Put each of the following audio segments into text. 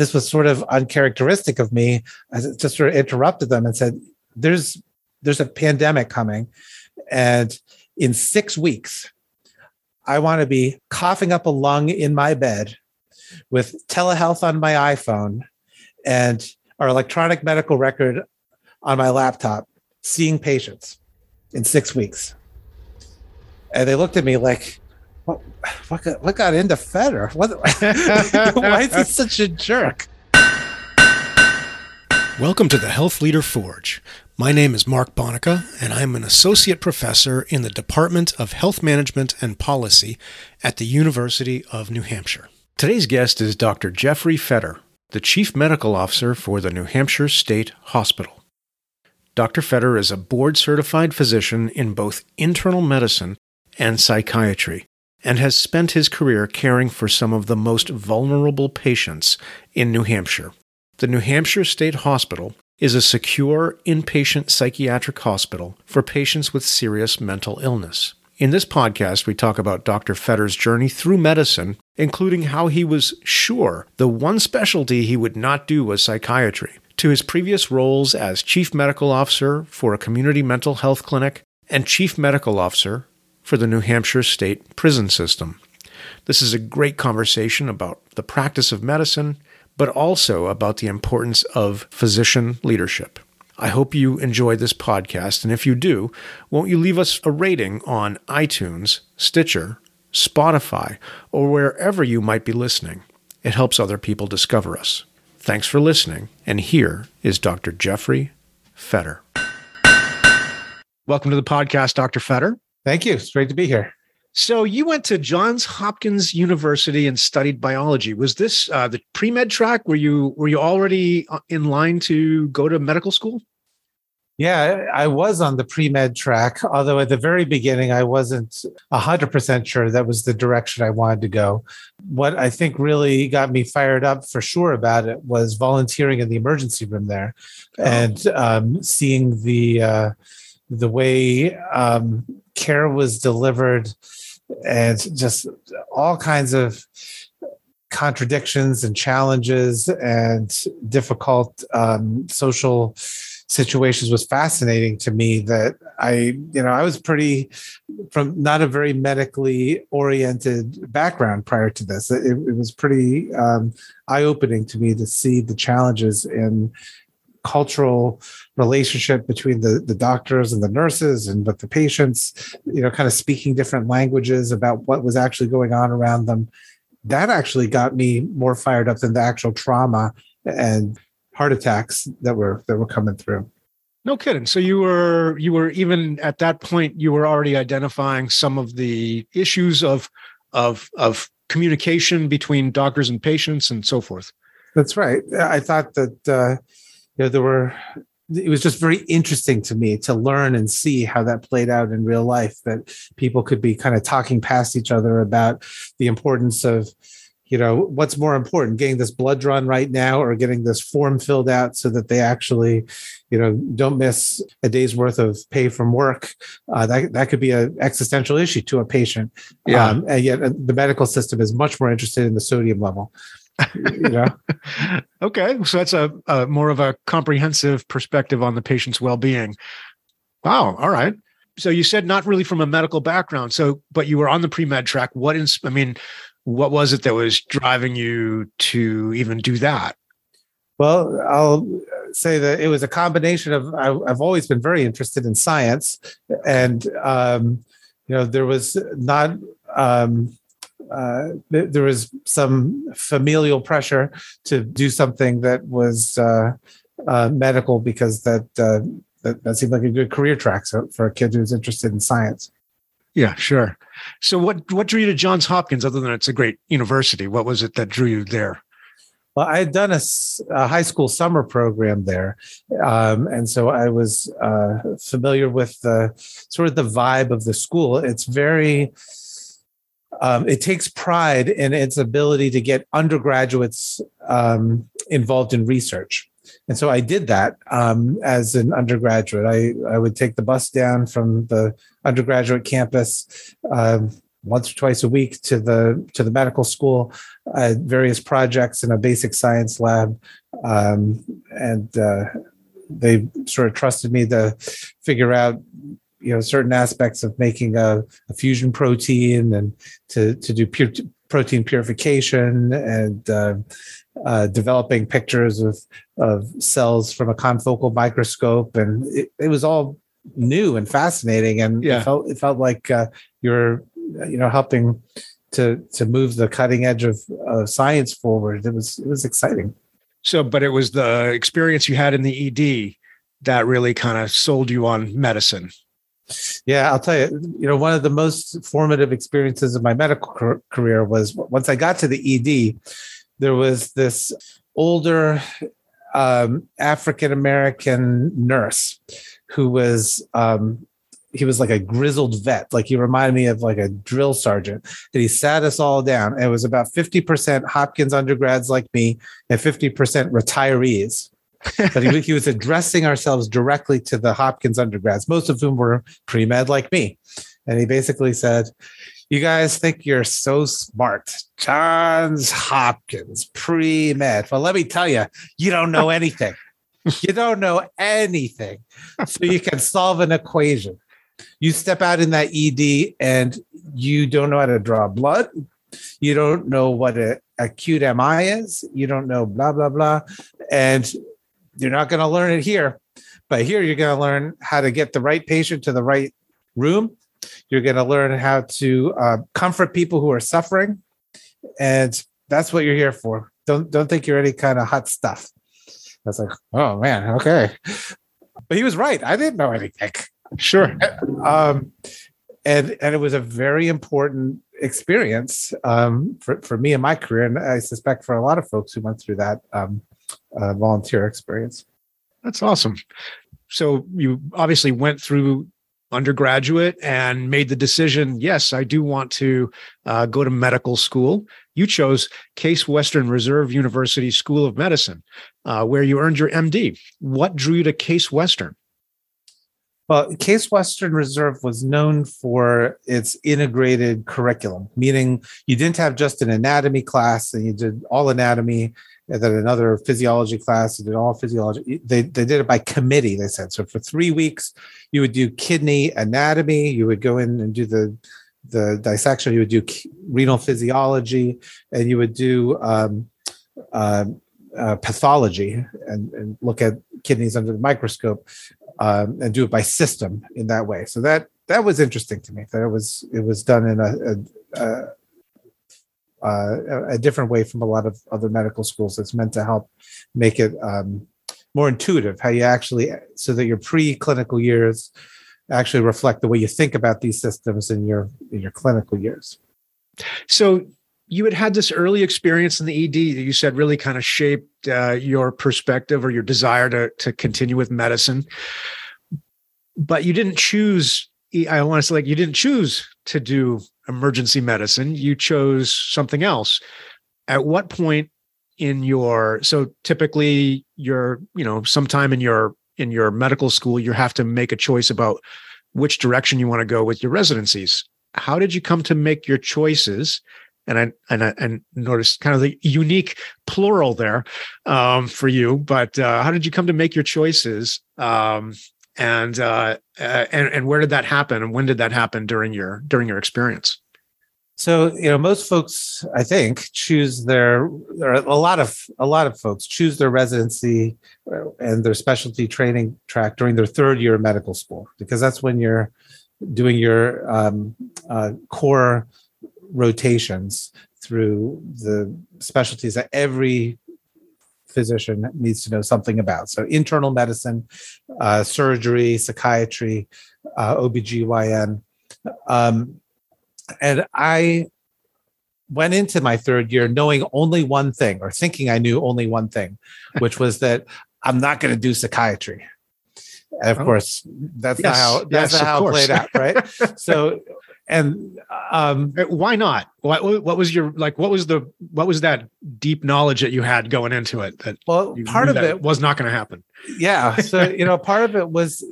this was sort of uncharacteristic of me. I just sort of interrupted them and said, "There's there's a pandemic coming, and in six weeks, I want to be coughing up a lung in my bed with telehealth on my iPhone and our electronic medical record on my laptop, seeing patients in six weeks." And they looked at me like, what, what, got, what got into Fetter? What, why is he such a jerk? Welcome to the Health Leader Forge. My name is Mark Bonica, and I'm an associate professor in the Department of Health Management and Policy at the University of New Hampshire. Today's guest is Dr. Jeffrey Fetter, the Chief Medical Officer for the New Hampshire State Hospital. Dr. Fetter is a board certified physician in both internal medicine and psychiatry and has spent his career caring for some of the most vulnerable patients in New Hampshire. The New Hampshire State Hospital is a secure inpatient psychiatric hospital for patients with serious mental illness. In this podcast, we talk about Dr. Fetter's journey through medicine, including how he was sure the one specialty he would not do was psychiatry, to his previous roles as Chief Medical Officer for a community mental health clinic and Chief Medical Officer for the New Hampshire State Prison System. This is a great conversation about the practice of medicine, but also about the importance of physician leadership. I hope you enjoy this podcast, and if you do, won't you leave us a rating on iTunes, Stitcher, Spotify, or wherever you might be listening? It helps other people discover us. Thanks for listening, and here is Dr. Jeffrey Fetter. Welcome to the podcast, Dr. Fetter. Thank you. It's great to be here. So you went to Johns Hopkins University and studied biology. Was this uh, the pre med track? Were you were you already uh, in line to go to medical school? Yeah, I was on the pre med track, although at the very beginning I wasn't hundred percent sure that was the direction I wanted to go. What I think really got me fired up for sure about it was volunteering in the emergency room there, oh. and um, seeing the. Uh, the way um, care was delivered and just all kinds of contradictions and challenges and difficult um, social situations was fascinating to me that i you know i was pretty from not a very medically oriented background prior to this. It, it was pretty um, eye-opening to me to see the challenges in cultural relationship between the, the doctors and the nurses and with the patients, you know, kind of speaking different languages about what was actually going on around them. That actually got me more fired up than the actual trauma and heart attacks that were that were coming through. No kidding. So you were you were even at that point you were already identifying some of the issues of of of communication between doctors and patients and so forth. That's right. I thought that uh, you know there were it was just very interesting to me to learn and see how that played out in real life that people could be kind of talking past each other about the importance of you know what's more important getting this blood drawn right now or getting this form filled out so that they actually you know don't miss a day's worth of pay from work. Uh, that, that could be an existential issue to a patient. Yeah. Um, and yet uh, the medical system is much more interested in the sodium level you know? okay, so that's a, a, more of a comprehensive perspective on the patient's well-being. Wow. All right. So you said not really from a medical background. So, but you were on the pre-med track. What is? I mean, what was it that was driving you to even do that? Well, I'll say that it was a combination of I, have always been very interested in science, and um, you know there was not um, uh, there was some familial pressure to do something that was uh, uh, medical because that, uh, that, that seemed like a good career track so, for a kid who's interested in science. Yeah, sure. So, what what drew you to Johns Hopkins other than it's a great university? What was it that drew you there? Well, I had done a, a high school summer program there, um, and so I was uh, familiar with the sort of the vibe of the school. It's very um, it takes pride in its ability to get undergraduates um, involved in research. And so I did that um, as an undergraduate. I, I would take the bus down from the undergraduate campus, um, once or twice a week to the to the medical school, uh, various projects in a basic science lab, um, and uh, they sort of trusted me to figure out you know certain aspects of making a, a fusion protein and to to do pure, protein purification and uh, uh, developing pictures of of cells from a confocal microscope, and it, it was all new and fascinating, and Yeah. it felt it felt like uh, you're you know helping to to move the cutting edge of uh, science forward. It was it was exciting. So, but it was the experience you had in the ED that really kind of sold you on medicine. Yeah, I'll tell you, you know, one of the most formative experiences of my medical career was once I got to the ED, there was this older um, African American nurse who was, um, he was like a grizzled vet. Like he reminded me of like a drill sergeant. And he sat us all down. And it was about 50% Hopkins undergrads like me and 50% retirees but he, he was addressing ourselves directly to the Hopkins undergrads, most of whom were pre med like me. And he basically said, You guys think you're so smart. Johns Hopkins, pre med. Well, let me tell you, you don't know anything. you don't know anything. So you can solve an equation. You step out in that ED and you don't know how to draw blood. You don't know what a acute MI is. You don't know blah, blah, blah. And you're not going to learn it here, but here you're going to learn how to get the right patient to the right room. You're going to learn how to uh, comfort people who are suffering, and that's what you're here for. Don't don't think you're any kind of hot stuff. I was like, oh man, okay, but he was right. I didn't know anything. Sure. Um, and and it was a very important experience um, for for me in my career, and I suspect for a lot of folks who went through that um, uh, volunteer experience. That's awesome. So you obviously went through undergraduate and made the decision yes, I do want to uh, go to medical school. You chose Case Western Reserve University School of Medicine, uh, where you earned your MD. What drew you to Case Western? Well, Case Western Reserve was known for its integrated curriculum, meaning you didn't have just an anatomy class and you did all anatomy, and then another physiology class, did all physiology. They, they did it by committee, they said. So for three weeks, you would do kidney anatomy, you would go in and do the the dissection, you would do renal physiology, and you would do um, uh, uh, pathology and, and look at kidneys under the microscope um, and do it by system in that way. So that that was interesting to me. That it was it was done in a, a, uh, a different way from a lot of other medical schools. that's meant to help make it um, more intuitive. How you actually so that your preclinical years actually reflect the way you think about these systems in your in your clinical years. So you had had this early experience in the ED that you said really kind of shaped uh, your perspective or your desire to to continue with medicine, but you didn't choose. I want to say like you didn't choose to do emergency medicine. You chose something else. At what point in your so typically you're you know sometime in your in your medical school you have to make a choice about which direction you want to go with your residencies. How did you come to make your choices? and I and I and noticed kind of the unique plural there um, for you. But uh, how did you come to make your choices? Um, and uh, uh, and and where did that happen? And when did that happen during your during your experience? So you know, most folks, I think, choose their. A lot of a lot of folks choose their residency uh, and their specialty training track during their third year of medical school because that's when you're doing your um, uh, core rotations through the specialties that every physician needs to know something about. So internal medicine, uh, surgery, psychiatry, uh, OBGYN. Um, and I went into my third year knowing only one thing or thinking I knew only one thing, which was that I'm not going to do psychiatry. And of Oh. course, that's Yes, not how that's yes, not how it played out, right? so, and um, Uh, Why not? What what was your like? What was the what was that deep knowledge that you had going into it that well, part of it was not going to happen? yeah so you know part of it was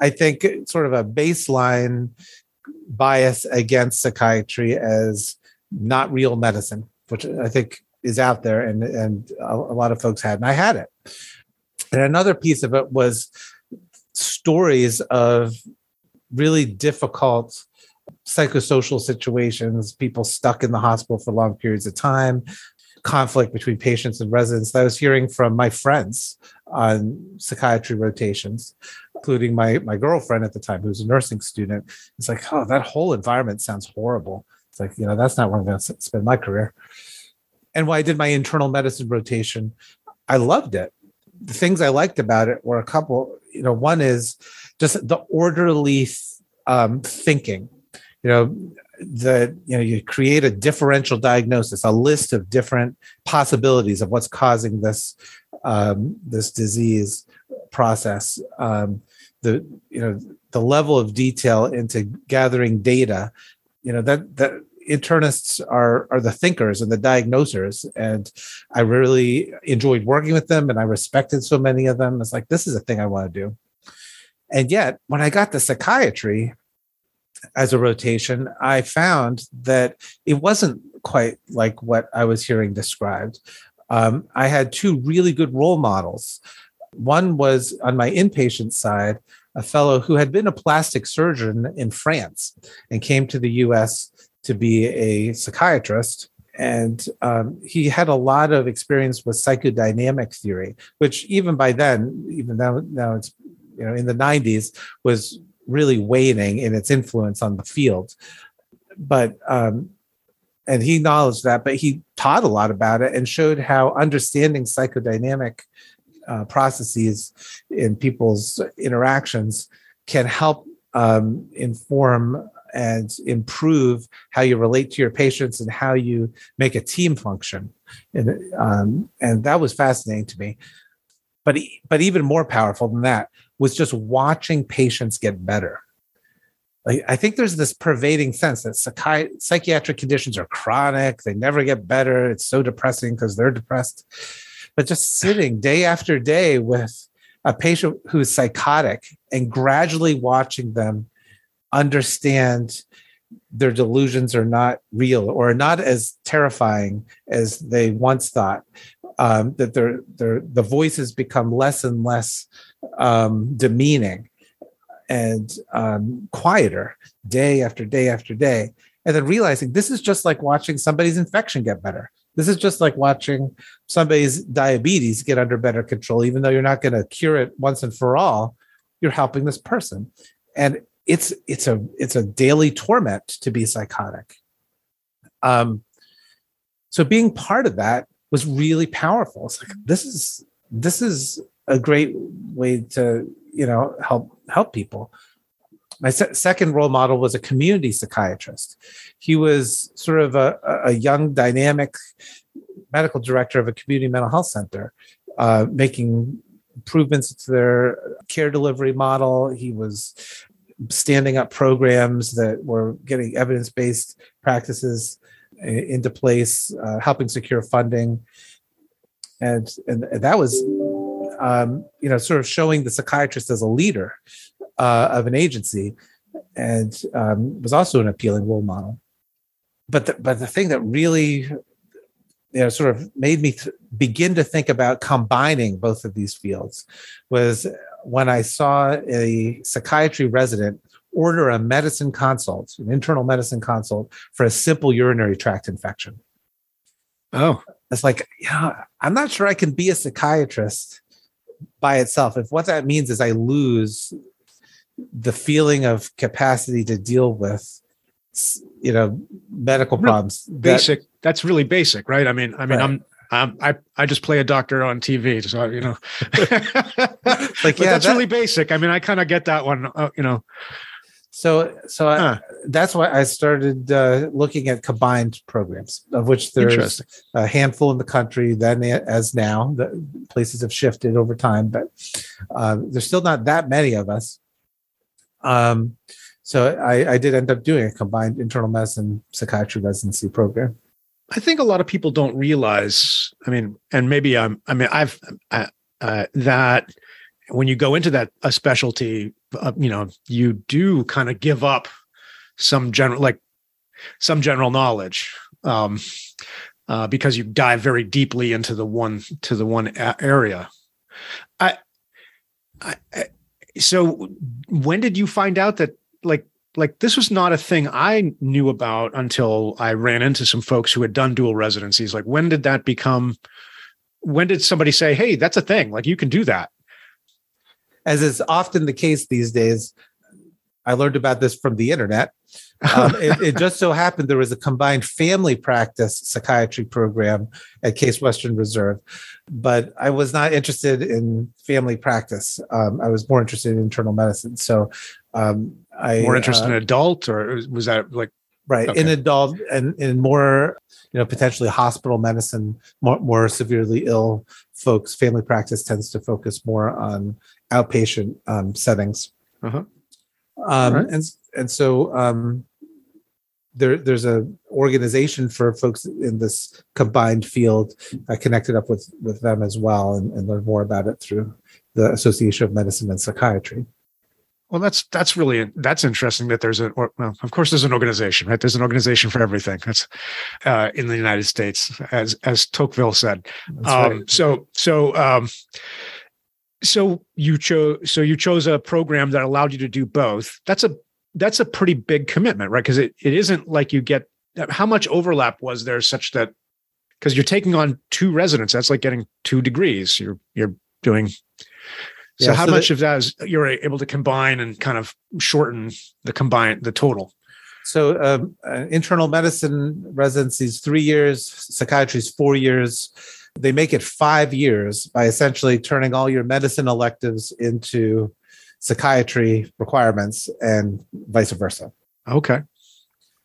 i think sort of a baseline bias against psychiatry as not real medicine, which I think is out there, and and a, a lot of folks had, and I had it. And another piece of it was stories of really difficult psychosocial situations, people stuck in the hospital for long periods of time, conflict between patients and residents that I was hearing from my friends on psychiatry rotations, including my my girlfriend at the time, who was a nursing student. It's like, oh, that whole environment sounds horrible. It's like, you know, that's not where I'm going to spend my career. And when I did my internal medicine rotation, I loved it. The things I liked about it were a couple, you know, one is just the orderly um, thinking. You know, the you know you create a differential diagnosis, a list of different possibilities of what's causing this um, this disease process. Um, the you know the level of detail into gathering data. You know that that internists are are the thinkers and the diagnosers and i really enjoyed working with them and i respected so many of them it's like this is a thing i want to do and yet when i got to psychiatry as a rotation, I found that it wasn't quite like what I was hearing described. Um, I had two really good role models. One was on my inpatient side, a fellow who had been a plastic surgeon in France and came to the US to be a psychiatrist. And um, he had a lot of experience with psychodynamic theory, which even by then, even now, now it's you know in the 90s, was really waning in its influence on the field. But um, and he acknowledged that, but he taught a lot about it and showed how understanding psychodynamic uh, processes in people's interactions can help um, inform and improve how you relate to your patients and how you make a team function. And, um, and that was fascinating to me. But, but even more powerful than that was just watching patients get better. Like, I think there's this pervading sense that psychi- psychiatric conditions are chronic, they never get better. It's so depressing because they're depressed. But just sitting day after day with a patient who's psychotic and gradually watching them understand their delusions are not real or not as terrifying as they once thought um, that their their the voices become less and less um, demeaning and um, quieter day after day after day. And then realizing this is just like watching somebody's infection get better. This is just like watching somebody's diabetes get under better control, even though you're not going to cure it once and for all. You're helping this person, and it's it's a it's a daily torment to be psychotic. Um, so being part of that was really powerful. It's like this is this is a great way to you know help help people. My se- second role model was a community psychiatrist. He was sort of a, a young dynamic medical director of a community mental health center uh, making improvements to their care delivery model. He was standing up programs that were getting evidence-based practices into place uh, helping secure funding. And and that was um, you know, sort of showing the psychiatrist as a leader uh, of an agency, and um, was also an appealing role model. But the, but the thing that really, you know, sort of made me th- begin to think about combining both of these fields was when I saw a psychiatry resident order a medicine consult, an internal medicine consult for a simple urinary tract infection. Oh, it's like, yeah, I'm not sure I can be a psychiatrist by itself. If what that means is I lose the feeling of capacity to deal with you know medical problems basic that, that's really basic right i mean i mean right. i'm um, I I just play a doctor on TV, so you know, like yeah, that's that, really basic. I mean, I kind of get that one, uh, you know. So, so huh. I, that's why I started uh, looking at combined programs, of which there's a handful in the country. Then, as now, the places have shifted over time, but uh, there's still not that many of us. Um, so, I, I did end up doing a combined internal medicine psychiatry residency program. I think a lot of people don't realize. I mean, and maybe I'm. I mean, I've uh, uh that when you go into that a specialty, uh, you know, you do kind of give up some general like some general knowledge um, uh, because you dive very deeply into the one to the one area. I, I, so when did you find out that like like this was not a thing I knew about until I ran into some folks who had done dual residencies. Like when did that become? When did somebody say, "Hey, that's a thing. Like you can do that"? As is often the case these days, I learned about this from the internet. Um, it, it, just so happened there was a combined family practice psychiatry program at Case Western Reserve, but I was not interested in family practice. Um, I was more interested in internal medicine. So um, I more interested uh, in adult, or was that like right okay. in adult and in more you know potentially hospital medicine, more more severely ill folks. Family practice tends to focus more on outpatient um, settings. Uh-huh. Um, right. and and so um, there there's a organization for folks in this combined field. I connected up with with them as well and, and learned more about it through the Association of Medicine and Psychiatry. Well, that's that's really that's interesting that there's a or, well, of course there's an organization, right? There's an organization for everything. That's uh, in the United States, as as Tocqueville said. Um, right. So so um, so you chose so you chose a program that allowed you to do both. That's a that's a pretty big commitment, right? Because it, it isn't like you get how much overlap was there such that because you're taking on two residents, that's like getting two degrees. You're you're doing so yeah, how so much that, of that is you're able to combine and kind of shorten the combine the total? So um, uh, internal medicine residencies three years, psychiatry is four years. They make it five years by essentially turning all your medicine electives into psychiatry requirements and vice versa. Okay.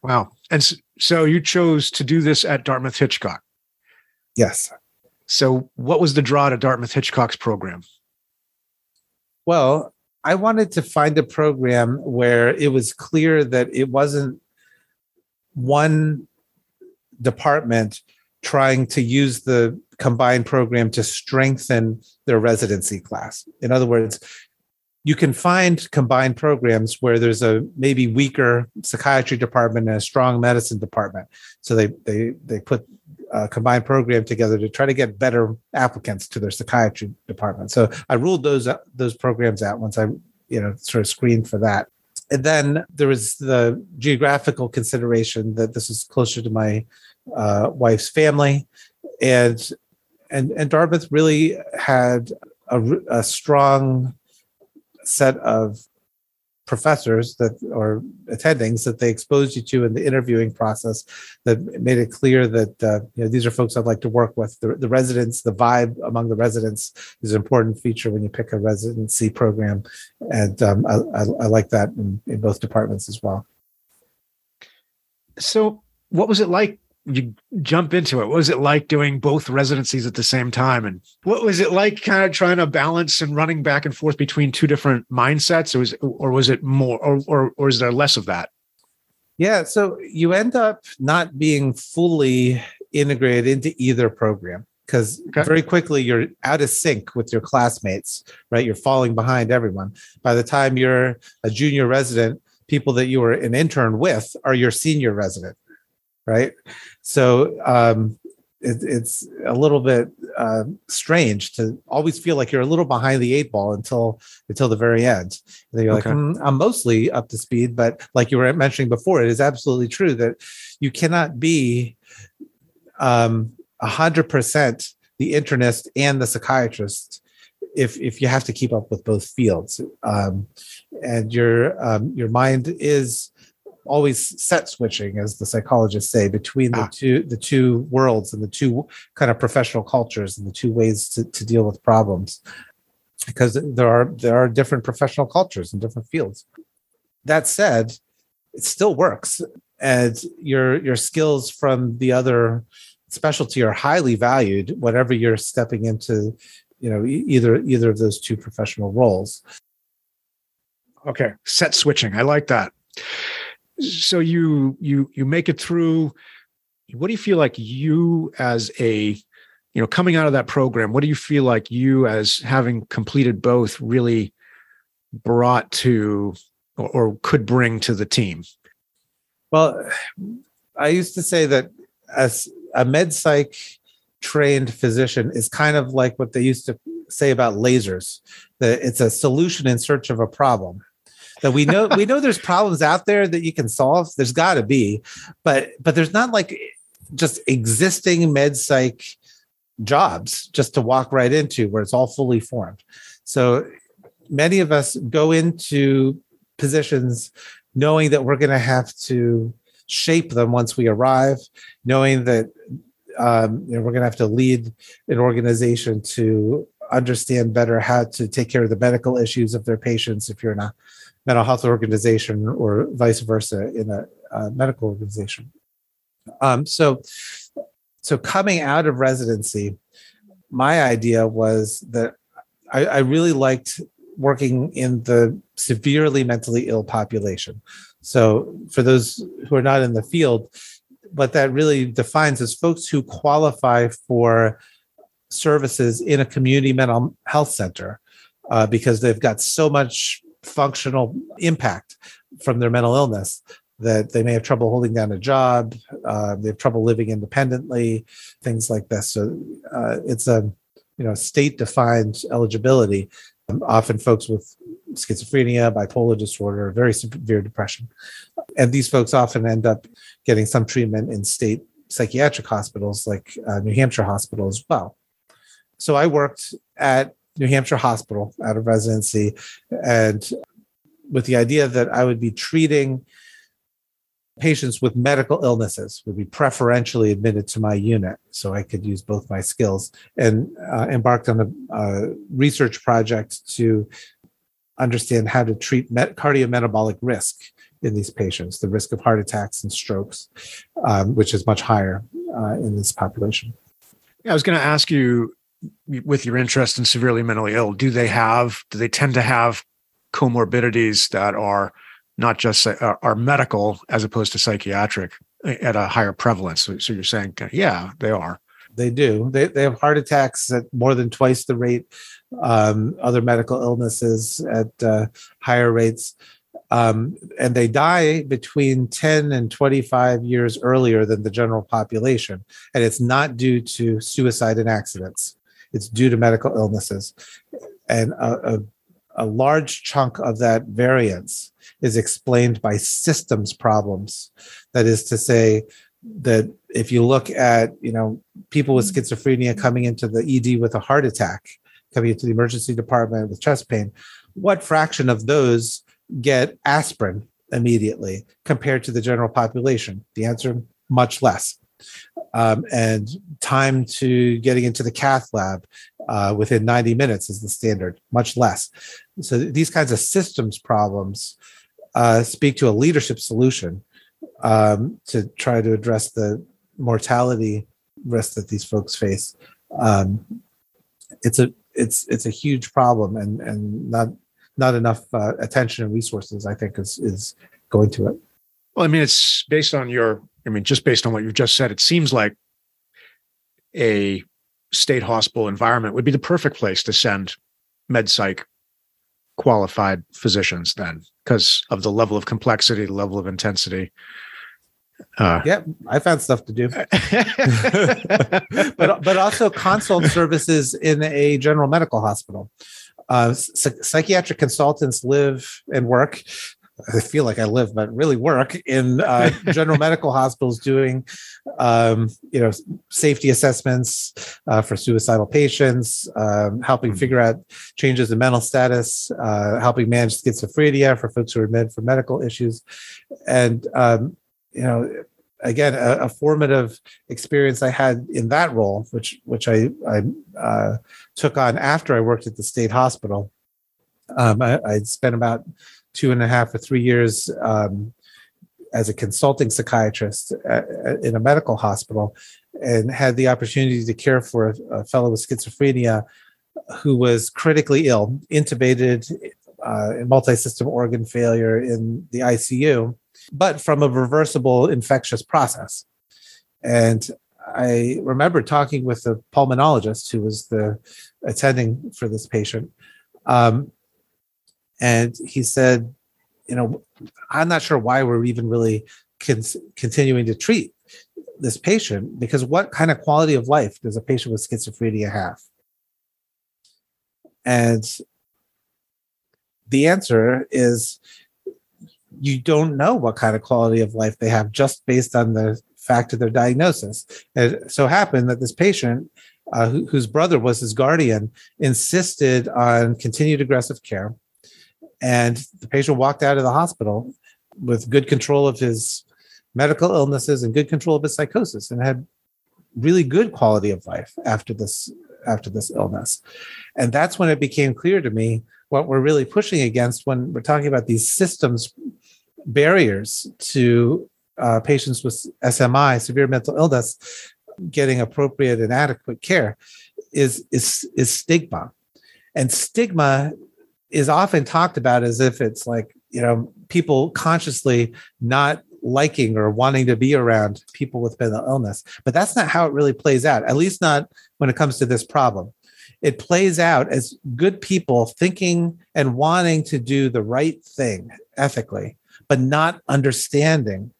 Wow. And so you chose to do this at Dartmouth Hitchcock. Yes. So what was the draw to Dartmouth Hitchcock's program? Well, I wanted to find a program where it was clear that it wasn't one department trying to use the combined program to strengthen their residency class. In other words, you can find combined programs where there's a maybe weaker psychiatry department and a strong medicine department. So they they they put a combined program together to try to get better applicants to their psychiatry department. So I ruled those those programs out once I you know sort of screened for that. And then there was the geographical consideration that this is closer to my uh, wife's family, and and and Dartmouth really had a, a strong set of professors that or attendings that they exposed you to in the interviewing process that made it clear that uh, you know these are folks I'd like to work with. The, the residents, the vibe among the residents is an important feature when you pick a residency program, and um, I, I, I, like that in, in both departments as well. So, what was it like you jump into it. What was it like doing both residencies at the same time? And what was it like kind of trying to balance and running back and forth between two different mindsets? Or was, or was it more, or, or, or is there less of that? Yeah. So you end up not being fully integrated into either program because okay. very quickly you're out of sync with your classmates, right? You're falling behind everyone. By the time you're a junior resident, people that you were an intern with are your senior resident right? So um, it, it's a little bit uh, strange to always feel like you're a little behind the eight ball until until the very end. And you're okay. like, mm, I'm mostly up to speed, but like you were mentioning before, it is absolutely true that you cannot be um, a hundred percent the internist and the psychiatrist if if you have to keep up with both fields um, and your um, your mind is always set switching, as the psychologists say, between the ah. two the two worlds and the two kind of professional cultures and the two ways to, to deal with problems. Because there are there are different professional cultures in different fields. That said, it still works. And your your skills from the other specialty are highly valued whatever you're stepping into you know either either of those two professional roles okay set switching i like that so you you you make it through. What do you feel like you as a you know coming out of that program what do you feel like you as having completed both really brought to or, or could bring to the team? Well, I used to say that as a med psych trained physician is kind of like what they used to say about lasers that it's a solution in search of a problem that we know we know there's problems out there that you can solve. There's got to be but but there's not like just existing med psych jobs just to walk right into where it's all fully formed. So many of us go into positions knowing that we're going to have to shape them once we arrive knowing that um, you know, we're going to have to lead an organization to understand better how to take care of the medical issues of their patients if you're in a mental health organization or vice versa in a, a medical organization. Um, so, so coming out of residency, my idea was that I, I really liked working in the severely mentally ill population. So, for those who are not in the field, what that really defines is folks who qualify for services in a community mental health center uh, because they've got so much functional impact from their mental illness that they may have trouble holding down a job, uh, they have trouble living independently, things like this. So uh, it's a you know state defined eligibility. Um, often folks with schizophrenia, bipolar disorder, very severe depression, and these folks often end up getting some treatment in state psychiatric hospitals like uh, New Hampshire Hospital as well. So I worked at New Hampshire Hospital out of residency. And with the idea that I would be treating patients with medical illnesses would be preferentially admitted to my unit so i could use both my skills and uh, embarked on a, a, research project to understand how to treat met- cardiometabolic risk in these patients the risk of heart attacks and strokes um, which is much higher uh, in this population. I was going to ask you with your interest in severely mentally ill, do they have, do they tend to have comorbidities that are not just uh, are medical as opposed to psychiatric uh, at a higher prevalence? So, so you're saying, yeah, they are. They do. They, they have heart attacks at more than twice the rate, um, other medical illnesses at uh, higher rates. Um, and they die between 10 and 25 years earlier than the general population. And it's not due to suicide and accidents it's due to medical illnesses. And a, a, a large chunk of that variance is explained by systems problems. That is to say, that if you look at you know people with schizophrenia coming into the ED with a heart attack, coming into the emergency department with chest pain, what fraction of those get aspirin immediately compared to the general population? The answer much less um, and time to getting into the cath lab uh, within 90 minutes is the standard, much less. So these kinds of systems problems uh, speak to a leadership solution um, to try to address the mortality risk that these folks face. Um, it's a it's it's a huge problem, and and not not enough uh, attention and resources, I think, is is going to it. Well, I mean, it's based on your I mean, just based on what you've just said, it seems like a state hospital environment would be the perfect place to send med psych qualified physicians then because of the level of complexity, the level of intensity. Uh, yeah, I found stuff to do, but but also consult services in a general medical hospital. Uh, psychiatric consultants live and work I feel like I live, but really work in uh, general medical hospitals doing, um, you know, safety assessments uh, for suicidal patients, um, helping mm-hmm. figure out changes in mental status, uh, helping manage schizophrenia for folks who are admitted for medical issues, and um, you know, again, a, a, formative experience I had in that role, which which I I uh, took on after I worked at the state hospital. Um, I, I spent about two and a half or three years um, as a consulting psychiatrist at, in a medical hospital and had the opportunity to care for a, a fellow with schizophrenia who was critically ill, intubated, uh, multi-system organ failure in the ICU, but from a reversible infectious process. And I remember talking with the pulmonologist who was the attending for this patient, um, and he said, you know, I'm not sure why we're even really con- continuing to treat this patient because what kind of quality of life does a patient with schizophrenia have? And the answer is you don't know what kind of quality of life they have just based on the fact of their diagnosis. It so happened that this patient, uh, who, whose brother was his guardian, insisted on continued aggressive care. And the patient walked out of the hospital with good control of his medical illnesses and good control of his psychosis and had really good quality of life after this after this illness. And that's when it became clear to me what we're really pushing against when we're talking about these systems barriers to uh, patients with SMI, severe mental illness, getting appropriate and adequate care, is is is stigma, and stigma is often talked about as if it's like you know people consciously not liking or wanting to be around people with mental illness. But that's not how it really plays out at least not when it comes to this problem. It plays out as good people thinking and wanting to do the right thing ethically, but not understanding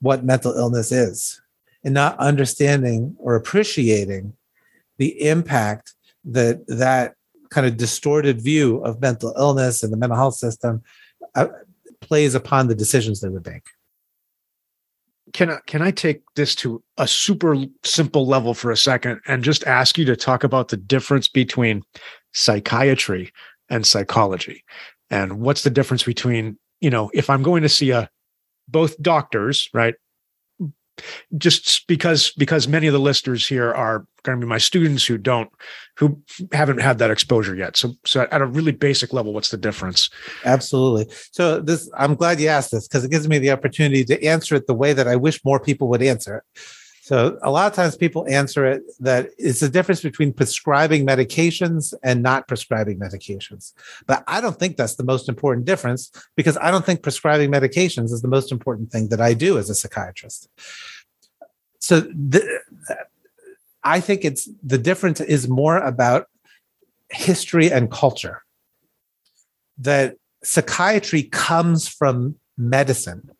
what mental illness is and not understanding or appreciating the impact that that kind of distorted view of mental illness and the mental health system uh, plays upon the decisions they would make. Can I, can I take this to a super simple level for a second and just ask you to talk about the difference between psychiatry and psychology? And what's the difference between you know if i'm going to see a both doctors right just because because many of the listeners here are going to be my students who don't who haven't had that exposure yet. So so at a really basic level what's the difference? Absolutely. So this i'm glad you asked this because it gives me the opportunity to answer it the way that i wish more people would answer it so a lot of times people answer it that it's the difference between prescribing medications and not prescribing medications. But I don't think that's the most important difference because I don't think prescribing medications is the most important thing that I do as a psychiatrist. So the, I think it's the difference is more about history and culture. That psychiatry comes from medicine.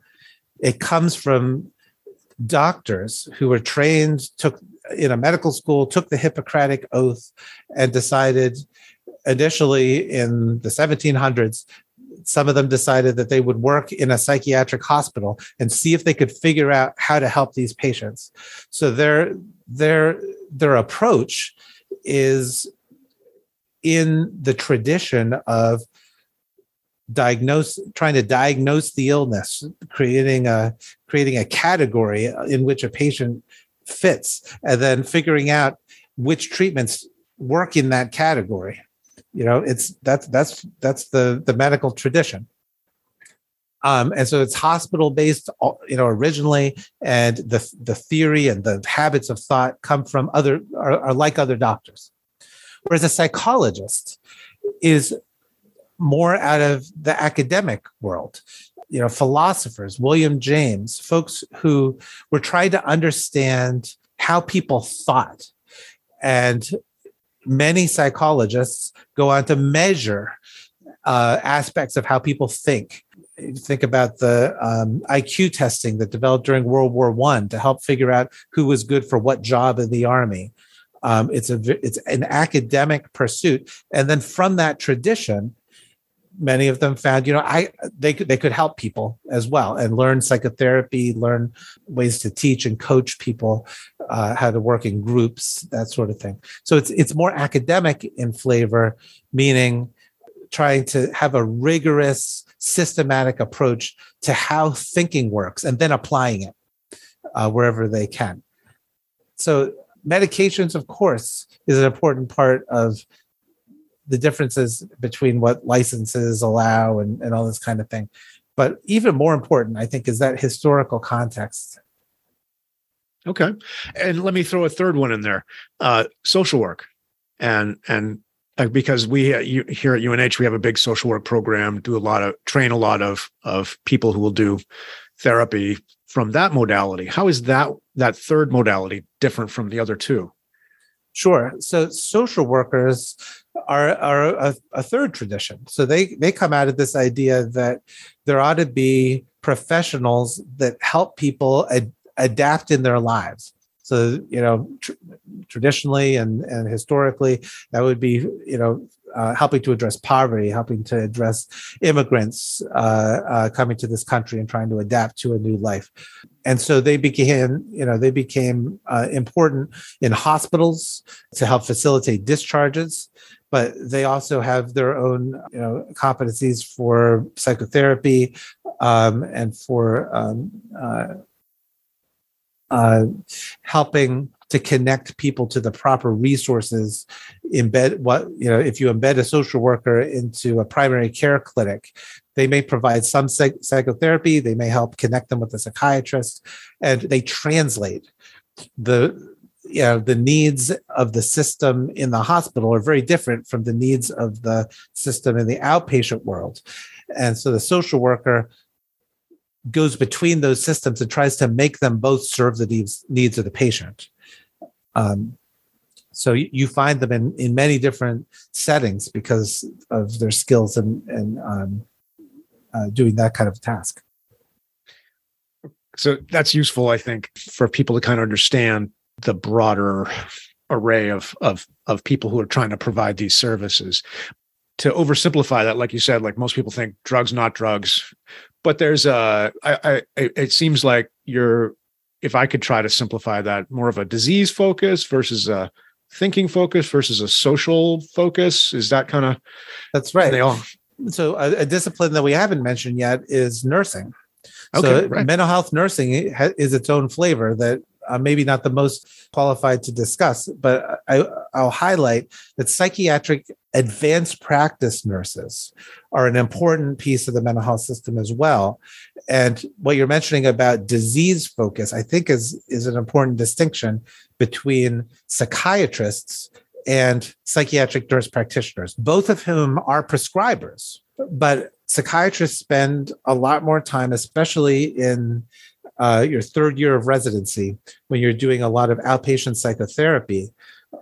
It comes from doctors who were trained, took in a medical school, took the Hippocratic oath, and decided initially in the 1700s some of them decided that they would work in a psychiatric hospital and see if they could figure out how to help these patients. So their their their approach is in the tradition of diagnose trying to diagnose the illness creating a creating a category in which a patient fits and then figuring out which treatments work in that category. You know it's that's that's that's the the medical tradition. Um, and so it's hospital based you know originally and the the theory and the habits of thought come from other are, are like other doctors. Whereas a psychologist is more out of the academic world you know philosophers william james folks who were trying to understand how people thought. And many psychologists go on to measure uh, aspects of how people think. Think about the um, IQ testing that developed during World War One to help figure out who was good for what job in the army. Um, it's a it's an academic pursuit, and then from that tradition, many of them found you know i they could they could help people as well and learn psychotherapy learn ways to teach and coach people uh, how to work in groups that sort of thing. So it's it's more academic in flavor meaning trying to have a rigorous systematic approach to how thinking works and then applying it uh, wherever they can. So medications of course is an important part of the differences between what licenses allow and, and all this kind of thing. But even more important, I think, is that historical context. Okay, and let me throw a third one in there: uh, social work, and and uh, because we uh, you, here at UNH we have a big social work program, do a lot of train a lot of of people who will do therapy from that modality. How is that that third modality different from the other two? Sure. So social workers are, are a, a, third tradition. So they they come out of this idea that there ought to be professionals that help people ad, adapt in their lives. So you know, tr- traditionally and and historically, that would be you know uh, helping to address poverty, helping to address immigrants uh, uh, coming to this country and trying to adapt to a new life. And so they began, you know, they became uh, important in hospitals to help facilitate discharges. But they also have their own, you know, competencies for psychotherapy um, and for um, uh, uh, helping to connect people to the proper resources embed what you know if you embed a social worker into a primary care clinic they may provide some psych- psychotherapy they may help connect them with a psychiatrist and they translate the you know the needs of the system in the hospital are very different from the needs of the system in the outpatient world and so the social worker goes between those systems and tries to make them both serve the needs needs of the patient um, so you find them in, in many different settings because of their skills and, and um, uh, doing that kind of task. So that's useful, I think, for people to kind of understand the broader array of of of people who are trying to provide these services. To oversimplify that, like you said, like most people think drugs, not drugs, but there's a. I, I it seems like you're if I could try to simplify that, more of a disease focus versus a thinking focus versus a social focus. Is that kind of that's right? They all so a, a, discipline that we haven't mentioned yet is nursing. Okay, so right. mental health nursing is its own flavor that I'm maybe not the most qualified to discuss, but I, I'll highlight that psychiatric advanced practice nurses are an important piece of the mental health system as well. And what you're mentioning about disease focus, I think is, is an important distinction between psychiatrists and psychiatric nurse practitioners, both of whom are prescribers. But psychiatrists spend a lot more time, especially in uh, your third year of residency, when you're doing a lot of outpatient psychotherapy,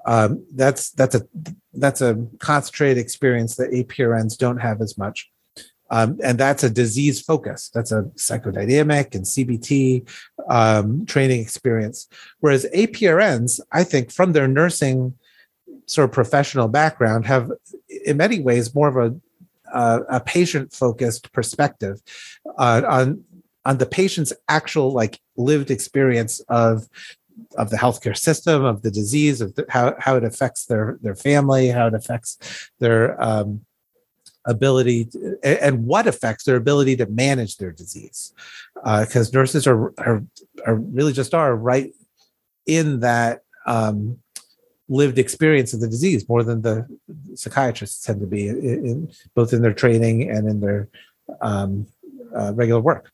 um, that's that's a that's a concentrated experience that APRNs don't have as much. Um, and that's a disease focus. That's a psychodynamic and CBT um, training experience. Whereas APRNs, I think, from their nursing sort of professional background, have in many ways more of a uh, a patient focused perspective uh, on on the patient's actual like lived experience of of the healthcare system, of the disease, of the, how how it affects their their family, how it affects their um, ability, to, and what affects their ability to manage their disease, because uh, nurses are, are are really just are right in that um, lived experience of the disease more than the psychiatrists tend to be, in, in both in their training and in their um, uh, regular work.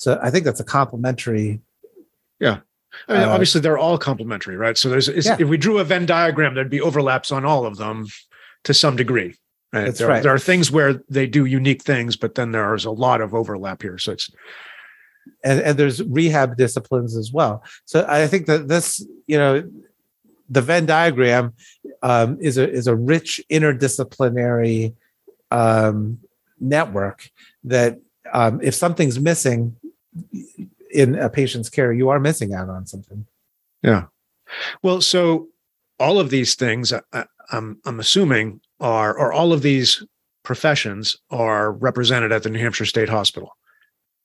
So I think that's a complementary. Yeah. I mean, uh, obviously, they're all complementary, right? So there's yeah. if we drew a Venn diagram, there'd be overlaps on all of them to some degree. Right? That's there, right. There are things where they do unique things, but then there's a lot of overlap here. So it's and and there's rehab disciplines as well. So I think that this, you know, the Venn diagram um, is a is a rich interdisciplinary um, network that um, if something's missing, in a patient's care, you are missing out on something. Yeah. Well, so all of these things, I, I'm I'm assuming are, or all of these professions are represented at the New Hampshire State Hospital.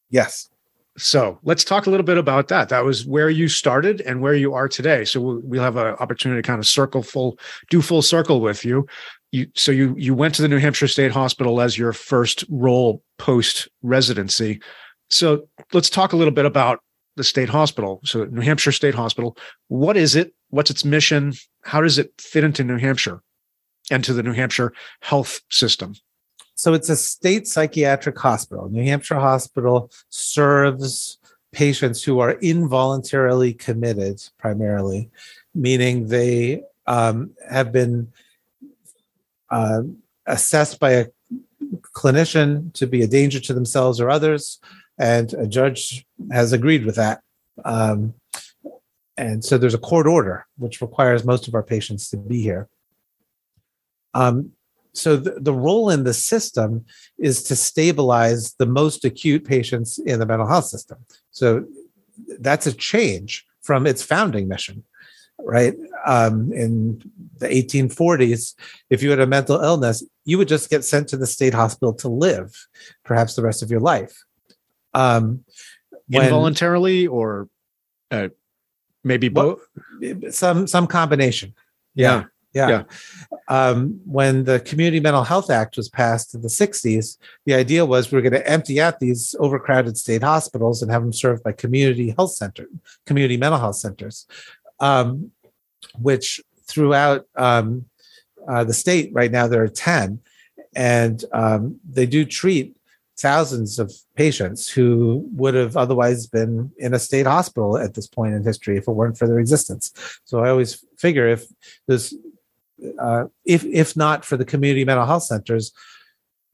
Yes. So let's talk a little bit about that. That was where you started and where you are today. So we'll, we'll have an opportunity to kind of circle full, do full circle with you. You, so you you went to the New Hampshire State Hospital as your first role post residency. So let's talk a little bit about the state hospital. So, New Hampshire State Hospital, what is it? What's its mission? How does it fit into New Hampshire and to the New Hampshire health system? So, it's a state psychiatric hospital. New Hampshire Hospital serves patients who are involuntarily committed, primarily, meaning they um, have been uh, assessed by a clinician to be a danger to themselves or others and a judge has agreed with that. Um, and so there's a court order which requires most of our patients to be here. Um, so the, the role in the system is to stabilize the most acute patients in the mental health system. So that's a change from its founding mission, right? Um, in the 1840s, if you had a mental illness, you would just get sent to the state hospital to live, perhaps the rest of your life. Um, when, Involuntarily, or uh, maybe both. Some some combination. Yeah. Yeah. yeah. Um, when the Community Mental Health Act was passed in the 60s, the idea was we are going to empty out these overcrowded state hospitals and have them served by community health center, community mental health centers, um, which throughout um, uh, the state right now there are 10, and um, they do treat thousands of patients who would have otherwise been in a state hospital at this point in history if it weren't for their existence. So I always figure if this uh, if if not for the community mental health centers,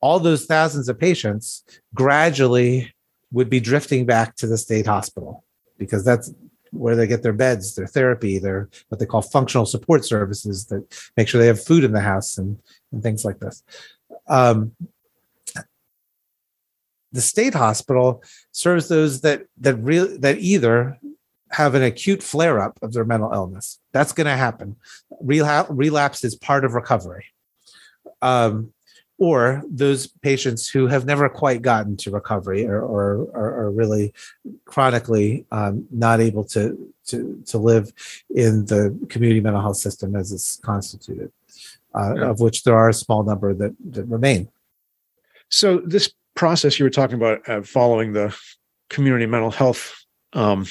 all those thousands of patients gradually would be drifting back to the state hospital because that's where they get their beds, their therapy, their what they call functional support services that make sure they have food in the house and, and things like this. Um, the state hospital serves those that that real that either have an acute flare up of their mental illness. That's going to happen. relapse is part of recovery. Um, or those patients who have never quite gotten to recovery or, or, or are really chronically um, not able to, to, to live in the community mental health system as it's constituted, uh, yeah. of which there are a small number that, that remain. So, this process you were talking about uh, following the community mental health um,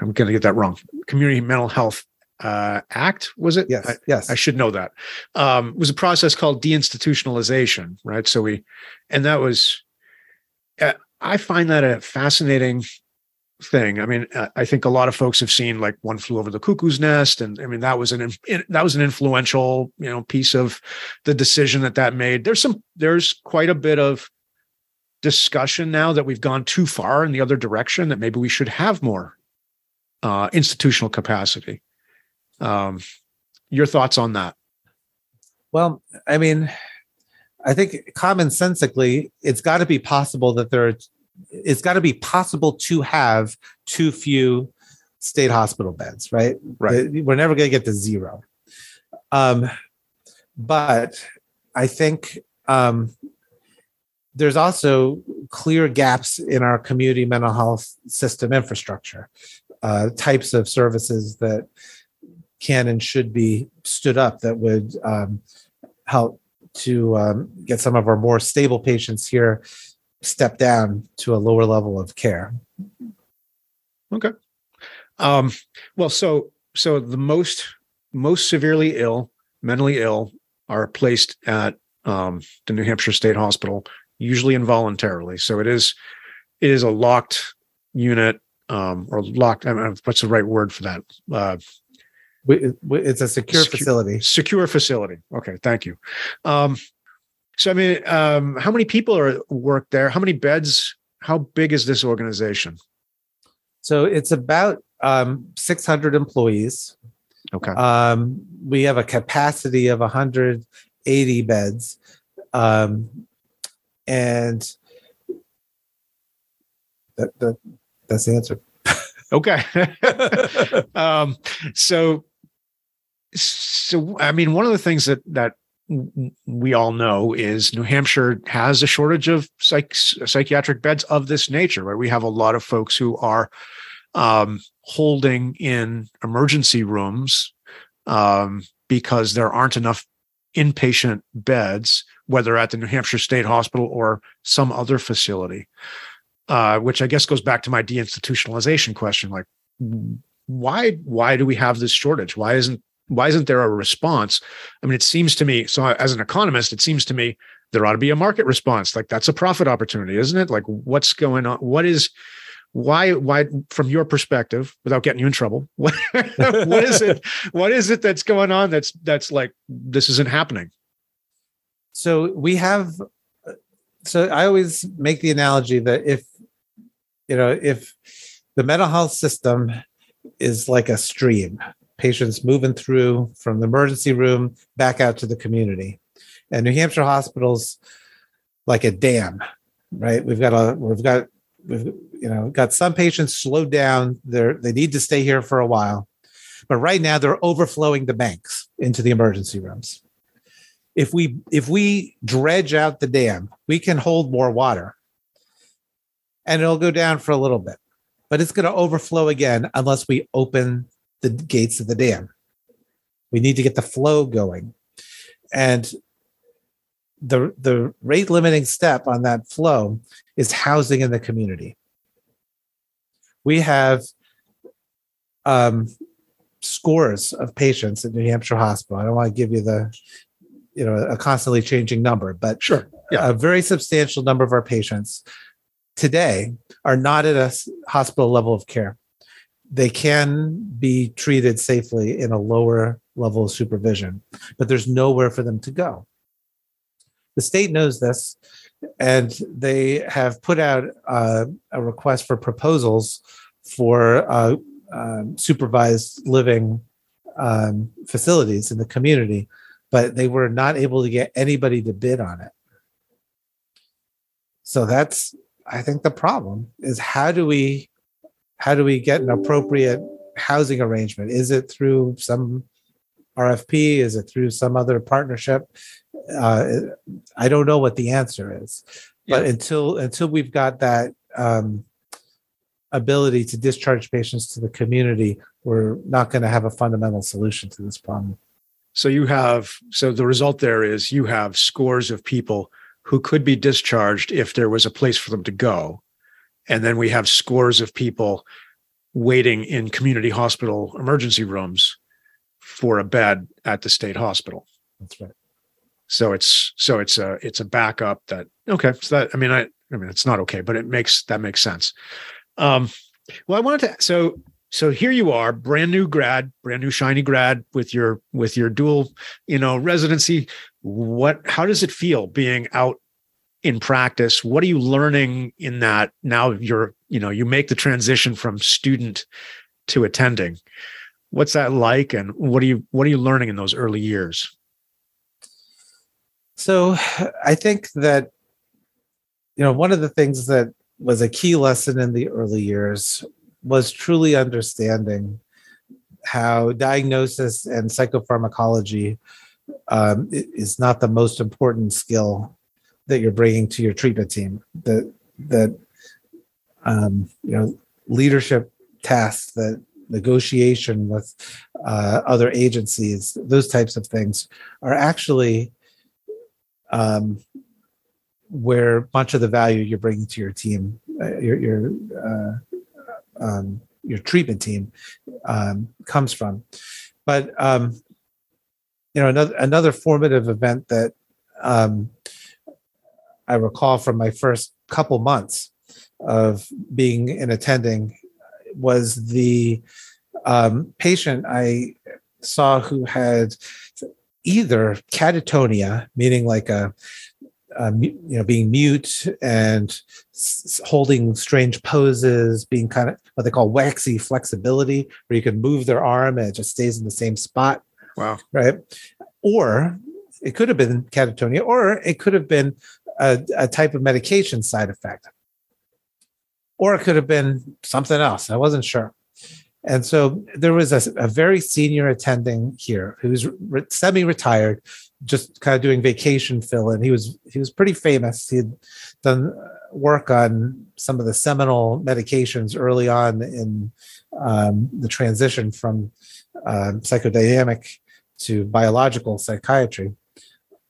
I'm going to get that wrong. Community Mental Health uh, Act was it? Yes, I, yes. I should know that. Um, it was a process called deinstitutionalization, right? So we, and that was, uh, I find that a fascinating thing. I mean, I think a lot of folks have seen like One Flew Over the Cuckoo's Nest, and I mean that was an that was an influential you know piece of the decision that that made. There's some there's quite a bit of discussion now that we've gone too far in the other direction that maybe we should have more uh, institutional capacity. Um, your thoughts on that? Well, I mean, I think commonsensically, it's got to be possible that there, are, it's got to be possible to have too few state hospital beds, right? Right. We're never going to get to zero. Um, but I think um, there's also clear gaps in our community mental health system infrastructure uh, types of services that can and should be stood up that would um, help to um, get some of our more stable patients here step down to a lower level of care. Okay. Um, well, so so the most most severely ill, mentally ill, are placed at um, the New Hampshire State Hospital, usually involuntarily. So it is it is a locked unit um, or locked. I mean, what's the right word for that? Uh, it's a secure, secure, facility. Secure facility. Okay, thank you. Um, so, I mean, um, how many people are work there? How many beds? How big is this organization? So it's about um, 600 employees. Okay. Um, we have a capacity of 180 beds, um, and that, that that's the answer. okay. um, so, so I mean, one of the things that that we all know is New Hampshire has a shortage of psych, psychiatric beds of this nature. Right, we have a lot of folks who are um, holding in emergency rooms um, because there aren't enough inpatient beds, whether at the New Hampshire State Hospital or some other facility uh, which I guess goes back to my deinstitutionalization question. Like, why why do we have this shortage? Why isn't why isn't there a response? I mean, it seems to me. So, as an economist, it seems to me there ought to be a market response. Like that's a profit opportunity, isn't it? Like, what's going on? What is why why from your perspective without getting you in trouble what, what is it what is it that's going on that's that's like this isn't happening so we have so i always make the analogy that if you know, if the mental health system is like a stream patients moving through from the emergency room back out to the community. And New Hampshire hospitals like a dam, right? We've got a we've got we've you know got some patients slowed down. They're they need to stay here for a while, but right now they're overflowing the banks into the emergency rooms. If we if we dredge out the dam, we can hold more water, and it'll go down for a little bit, but it's going to overflow again unless we open the gates of the dam. We need to get the flow going, and the the rate limiting step on that flow is housing in the community. We have um, scores of patients at New Hampshire Hospital. I don't want to give you the you know a constantly changing number, but Sure. Yeah. a very substantial number of our patients today are not at a hospital level of care. They can be treated safely in a lower level of supervision, but there's nowhere for them to go. The state knows this, and they have put out uh, a request for proposals for uh, um, supervised living um, facilities in the community, but they were not able to get anybody to bid on it. So that's, I think, the problem is how do we, how do we get an appropriate housing arrangement? Is it through some RFP? Is it through some other partnership? Uh, I don't know what the answer is, but Yeah. until until we've got that um, ability to discharge patients to the community, we're not going to have a fundamental solution to this problem. So you have so the result there is you have scores of people who could be discharged if there was a place for them to go. And then we have scores of people waiting in community hospital emergency rooms for a bed at the state hospital. That's right. So it's so it's a it's a backup that okay. So that I mean I I mean it's not okay, but it makes that makes sense. Um well I wanted to so so here you are, brand new grad, brand new shiny grad with your with your dual, you know, residency. What how does it feel being out in practice? What are you learning in that now you're, you know, you make the transition from student to attending. What's that like and what are you what are you learning in those early years? So I think that, you know, one of the things that was a key lesson in the early years was truly understanding how diagnosis and psychopharmacology um, is not the most important skill that you're bringing to your treatment team. That that um, you know leadership tasks, that negotiation with uh, other agencies, those types of things are actually um, where much of the value you're bringing to your team, uh, your your uh, um, your treatment team, um, comes from. But um, you know, another another formative event that um, I recall from my first couple months of being in attending was the um, patient I saw who had either catatonia, meaning like a, a you know being mute and s- holding strange poses, being kind of what they call waxy flexibility, where you can move their arm and it just stays in the same spot, Wow. right? Or it could have been catatonia, or it could have been a, a type of medication side effect, or it could have been something else. I wasn't sure. And so there was a, a very senior attending here who was re- semi-retired, just kind of doing vacation fill in. He was he was pretty famous. He had done work on some of the seminal medications early on in um, the transition from um, psychodynamic to biological psychiatry.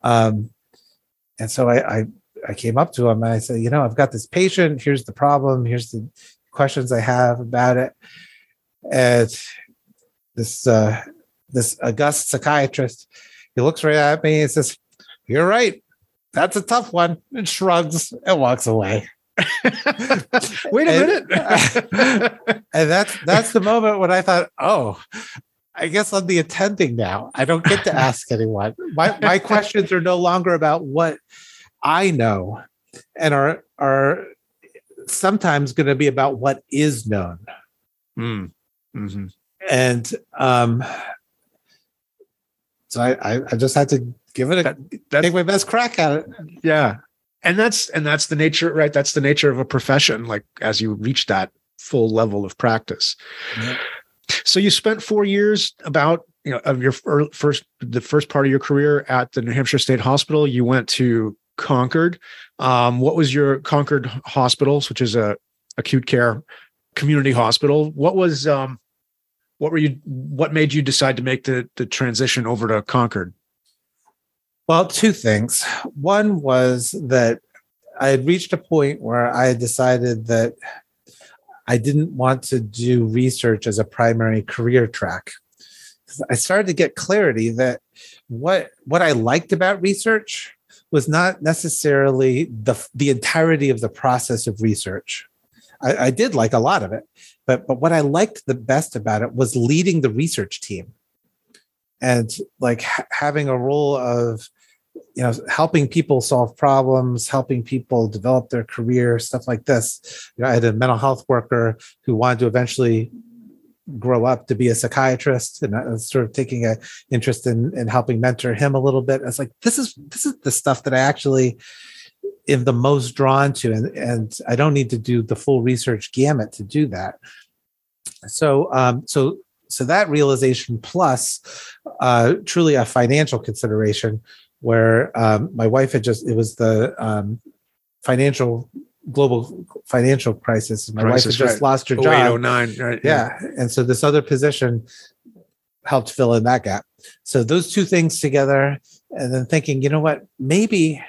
Um, and so I, I I came up to him and I said, you know, I've got this patient. Here's the problem. Here's the questions I have about it. And this uh, this august psychiatrist, he looks right at me and says, "You're right. That's a tough one." And shrugs and walks away. Wait a And- minute. And that's that's the moment when I thought, "Oh, I guess I'm the attending now. I don't get to ask anyone. My my questions are no longer about what I know, and are are sometimes going to be about what is known." Mm. Mhm. and um, so I, I, I just had to give it a That- that- take my best crack at it. Yeah. And that's and that's the nature, right? That's the nature of a profession, like as you reach that full level of practice. Yeah. So you spent four years about you know of your first the first part of your career at the New Hampshire State Hospital. You went to Concord. Um, what was your Concord Hospitals, which is a acute care community hospital? What was um, what were you? What made you decide to make the the transition over to Concord? Well, two things. One was that I had reached a point where I had decided that I didn't want to do research as a primary career track. I started to get clarity that what what I liked about research was not necessarily the the entirety of the process of research. I, I did like a lot of it, but but what I liked the best about it was leading the research team and like ha- having a role of you know helping people solve problems helping people develop their career stuff like this. You know, i had a mental health worker who wanted to eventually grow up to be a psychiatrist and i was sort of taking a interest in in helping mentor him a little bit. I was like this is this is the stuff that i actually am the most drawn to and and i don't need to do the full research gamut to do that. So um so so that realization plus uh truly a financial consideration where um, my wife had just it was the um, financial global financial crisis my wife had just right. lost her 08, job 09, right? yeah and so this other position helped fill in that gap so those two things together and then thinking you know what maybe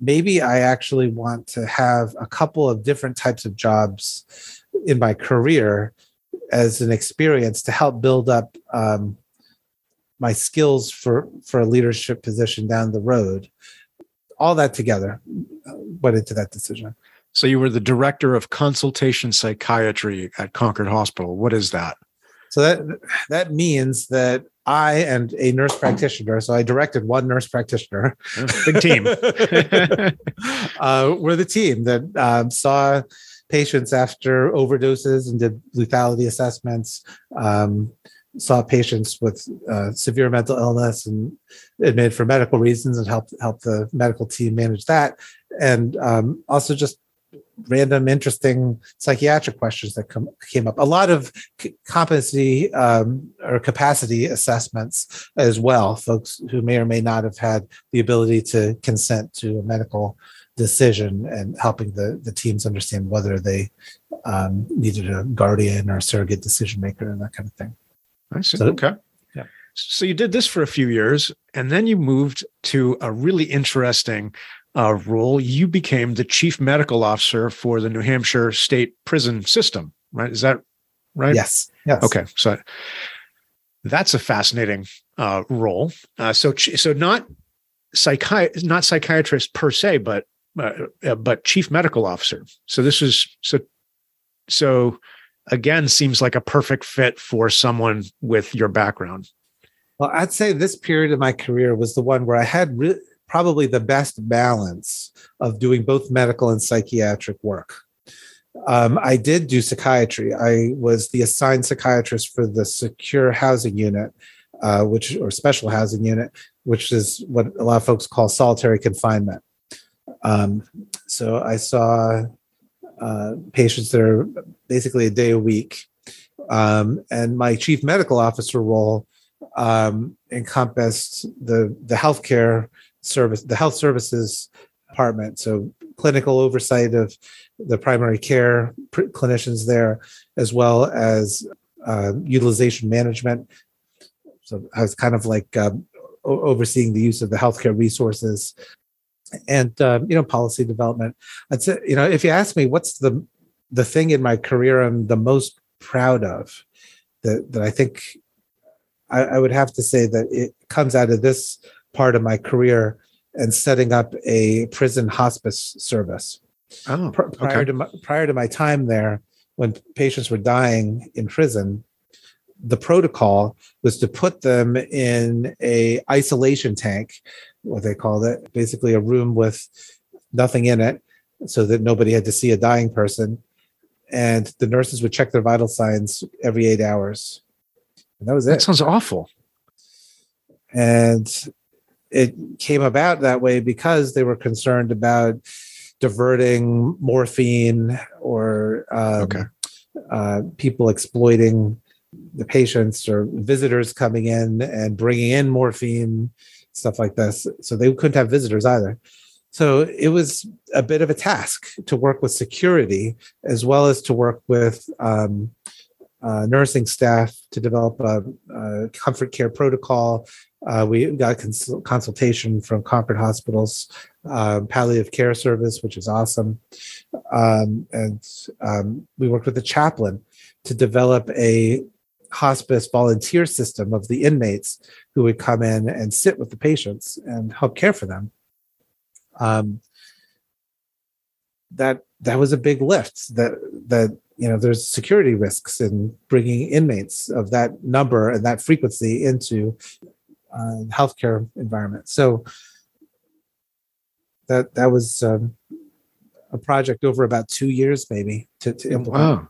maybe i actually want to have a couple of different types of jobs in my career as an experience to help build up um, my skills for for a leadership position down the road all that together uh, went into that decision So you were the director of consultation psychiatry at Concord Hospital. What is that? So that that means that I and a nurse practitioner, so I directed one nurse practitioner, Big team. uh, we're the team that um, saw patients after overdoses and did lethality assessments. Um, saw patients with uh, severe mental illness and admitted for medical reasons and helped help the medical team manage that, and um, also just random interesting psychiatric questions that come came up. A lot of c- competency um, or capacity assessments as well. Folks who may or may not have had the ability to consent to a medical decision and helping the the teams understand whether they um, needed a guardian or surrogate decision maker and that kind of thing I see. So- okay. Yeah. So you did this for a few years, and then you moved to a really interesting uh, role. You became the chief medical officer for the New Hampshire State Prison System. Right? Is that right? yes yes Okay. So that's a fascinating uh, role. Uh, so so not psychi- not psychiatrist per se, but uh, uh, but chief medical officer. So this is so so again seems like a perfect fit for someone with your background. Well, I'd say this period of my career was the one where I had re- probably the best balance of doing both medical and psychiatric work. Um, I did do psychiatry. I was the assigned psychiatrist for the secure housing unit, uh, which or special housing unit, which is what a lot of folks call solitary confinement. Um, so I saw uh, patients that are basically a day a week, um, and my chief medical officer role um, encompassed the the healthcare service, the health services department. So clinical oversight of the primary care pr- clinicians there, as well as uh, utilization management. So I was kind of like um, overseeing the use of the healthcare resources and um, you know policy development. I'd say you know if you ask me what's the the thing in my career I'm the most proud of that that I think I, I would have to say that it comes out of this part of my career and setting up a prison hospice service. Oh, Pr- prior okay. to my, prior to my time there, when patients were dying in prison, the protocol was to put them in a isolation tank, what they called it, basically a room with nothing in it, so that nobody had to see a dying person. And the nurses would check their vital signs every eight hours And that was it. That sounds awful. And it came about that way because they were concerned about diverting morphine or um, Okay. uh, people exploiting the patients or visitors coming in and bringing in morphine, stuff like this. So they couldn't have visitors either. So it was a bit of a task to work with security as well as to work with um, uh, nursing staff to develop a, a comfort care protocol. Uh, we got cons- consultation from Concord Hospital's uh, palliative care service, which is awesome. Um, and um, we worked with the chaplain to develop a hospice volunteer system of the inmates who would come in and sit with the patients and help care for them. Um, that that was a big lift. That that you know there's security risks in bringing inmates of that number and that frequency into uh, healthcare environment. So that that was um, a project over about two years, maybe to, to implement. Wow.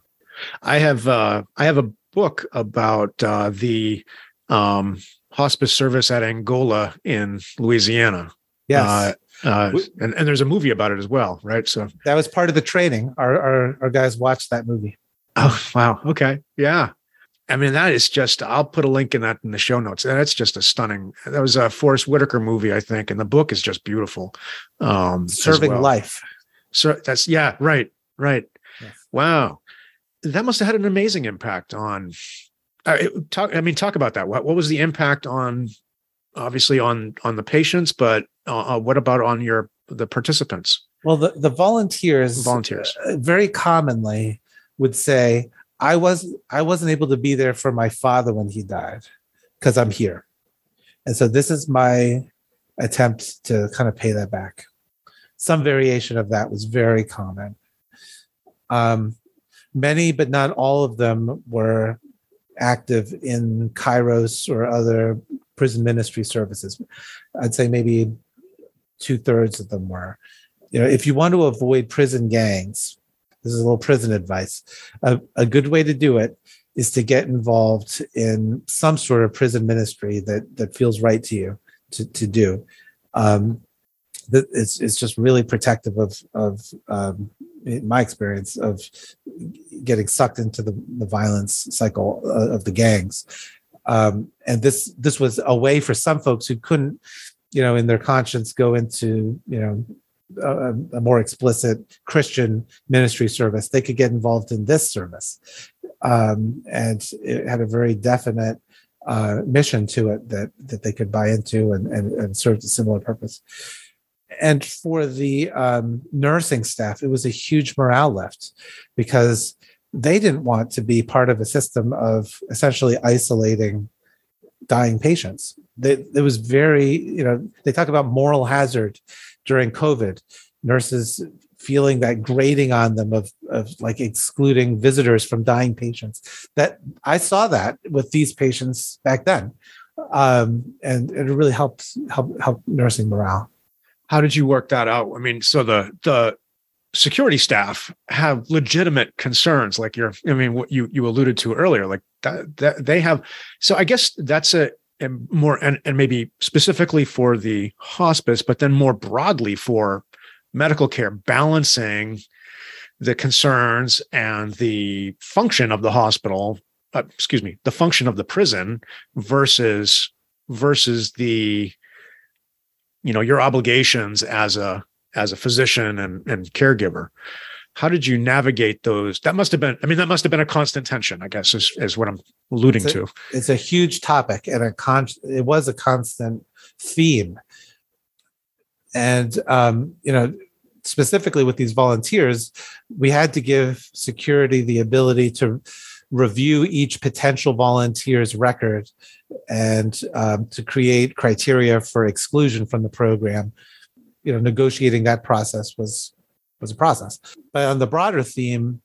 I have uh I have a book about uh the um hospice service at Angola in Louisiana. Yes, Uh, uh, and, and there's a movie about it as well, right? So that was part of the training. Our, our our guys watched that movie. Oh wow. Okay. Yeah. I mean, that is just I'll put a link in that in the show notes. That's just a stunning that was a Forest Whitaker movie, I think. And the book is just beautiful. Um Serving well. life. So that's yeah, right, right. Yes. Wow. That must have had an amazing impact on uh, talk I mean, talk about that. What what was the impact on obviously on on the patients, but uh, uh, what about on your the participants? Well, the, the volunteers Volunteers. uh, very commonly would say, "I was I wasn't able to be there for my father when he died because I'm here," and so this is my attempt to kind of pay that back. Some variation of that was very common. Um, many, but not all of them, were active in Kairos or other prison ministry services. I'd say maybe two thirds of them were. You know if you want to avoid prison gangs this is a little prison advice. A, a good way to do it is to get involved in some sort of prison ministry that that feels right to you to, to do. Um it's, it's just really protective of of um, in my experience of getting sucked into the, the violence cycle uh, of the gangs um, and this this was a way for some folks who couldn't you know in their conscience go into you know a, a more explicit Christian ministry service, they could get involved in this service. Um, and it had a very definite uh, mission to it that that they could buy into and, and, and served a similar purpose. And for the um, nursing staff, it was a huge morale lift because they didn't want to be part of a system of essentially isolating dying patients. They, it was very, you know, they talk about moral hazard during COVID, nurses feeling that grating on them of, of like excluding visitors from dying patients. That I saw that with these patients back then. Um, and it really helped help help nursing morale. How did you work that out? I mean, so the the security staff have legitimate concerns like you're i mean what you you alluded to earlier like that, that they have so i guess that's a, more and, and maybe specifically for the hospice but then more broadly for medical care balancing the concerns and the function of the hospital uh, excuse me the function of the prison versus versus the you know your obligations as a as a physician and, and caregiver. How did you navigate those? That must have been i mean that must have been a constant tension i guess is, is what i'm alluding It's a- to. It's a huge topic and a con. It was a constant theme, and um, you know, specifically with these volunteers, we had to give security the ability to review each potential volunteer's record and um, to create criteria for exclusion from the program. You know, negotiating that process was was a process. But on the broader theme,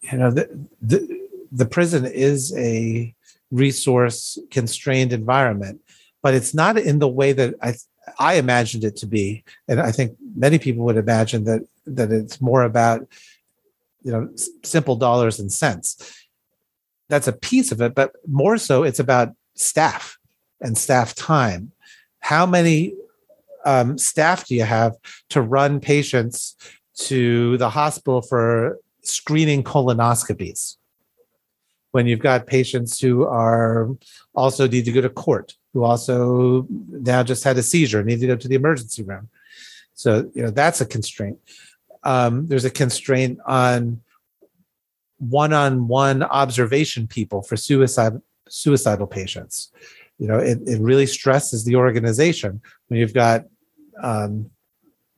you know, the the, the prison is a resource constrained environment, but it's not in the way that I I imagined it to be, and I think many people would imagine that that it's more about you know simple dollars and cents. That's a piece of it, but more so, it's about staff and staff time. How many um, staff do you have to run patients to the hospital for screening colonoscopies? When you've got patients who are also need to go to court, who also now just had a seizure, need to go to the emergency room. So, you know, that's a constraint. Um, there's a constraint on one-on-one observation people for suicide suicidal patients. You know it, it really stresses the organization when you've got um,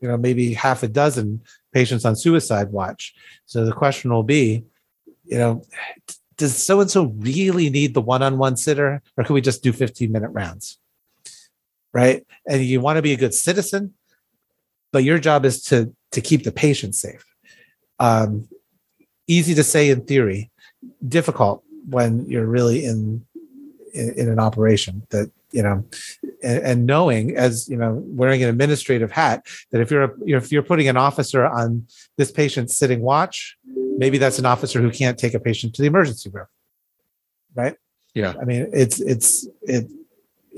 you know maybe half a dozen patients on suicide watch. So the question will be you know does so and so really need the one-on-one sitter or can we just do 15 minute rounds? Right? And you want to be a good citizen but your job is to to keep the patient safe. Um, easy to say in theory, difficult when you're really in in, in an operation that you know and, and, knowing as you know wearing an administrative hat that if you're a, if you're putting an officer on this patient sitting watch maybe that's an officer who can't take a patient to the emergency room. Right? Yeah. I mean it's it's it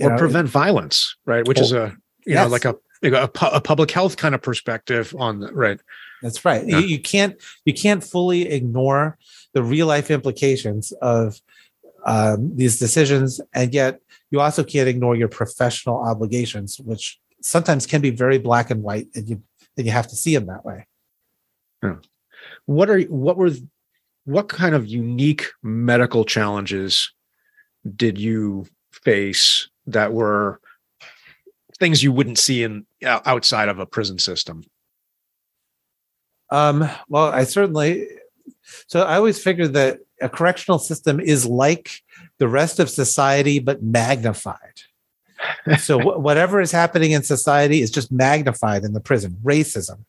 or know, prevent it, violence right? Which is a you yes. know like a a, a public health kind of perspective on the right that's right. Yeah. You, you, can't you can't fully ignore the real life implications of um, these decisions, and yet you also can't ignore your professional obligations, which sometimes can be very black and white, and you and you have to see them that way. Yeah. What are what were what kind of unique medical challenges did you face that were things you wouldn't see in outside of a prison system? Um, well, I certainly. So I always figured that a correctional system is like the rest of society, but magnified. so w- whatever is happening in society is just magnified in the prison. Racism,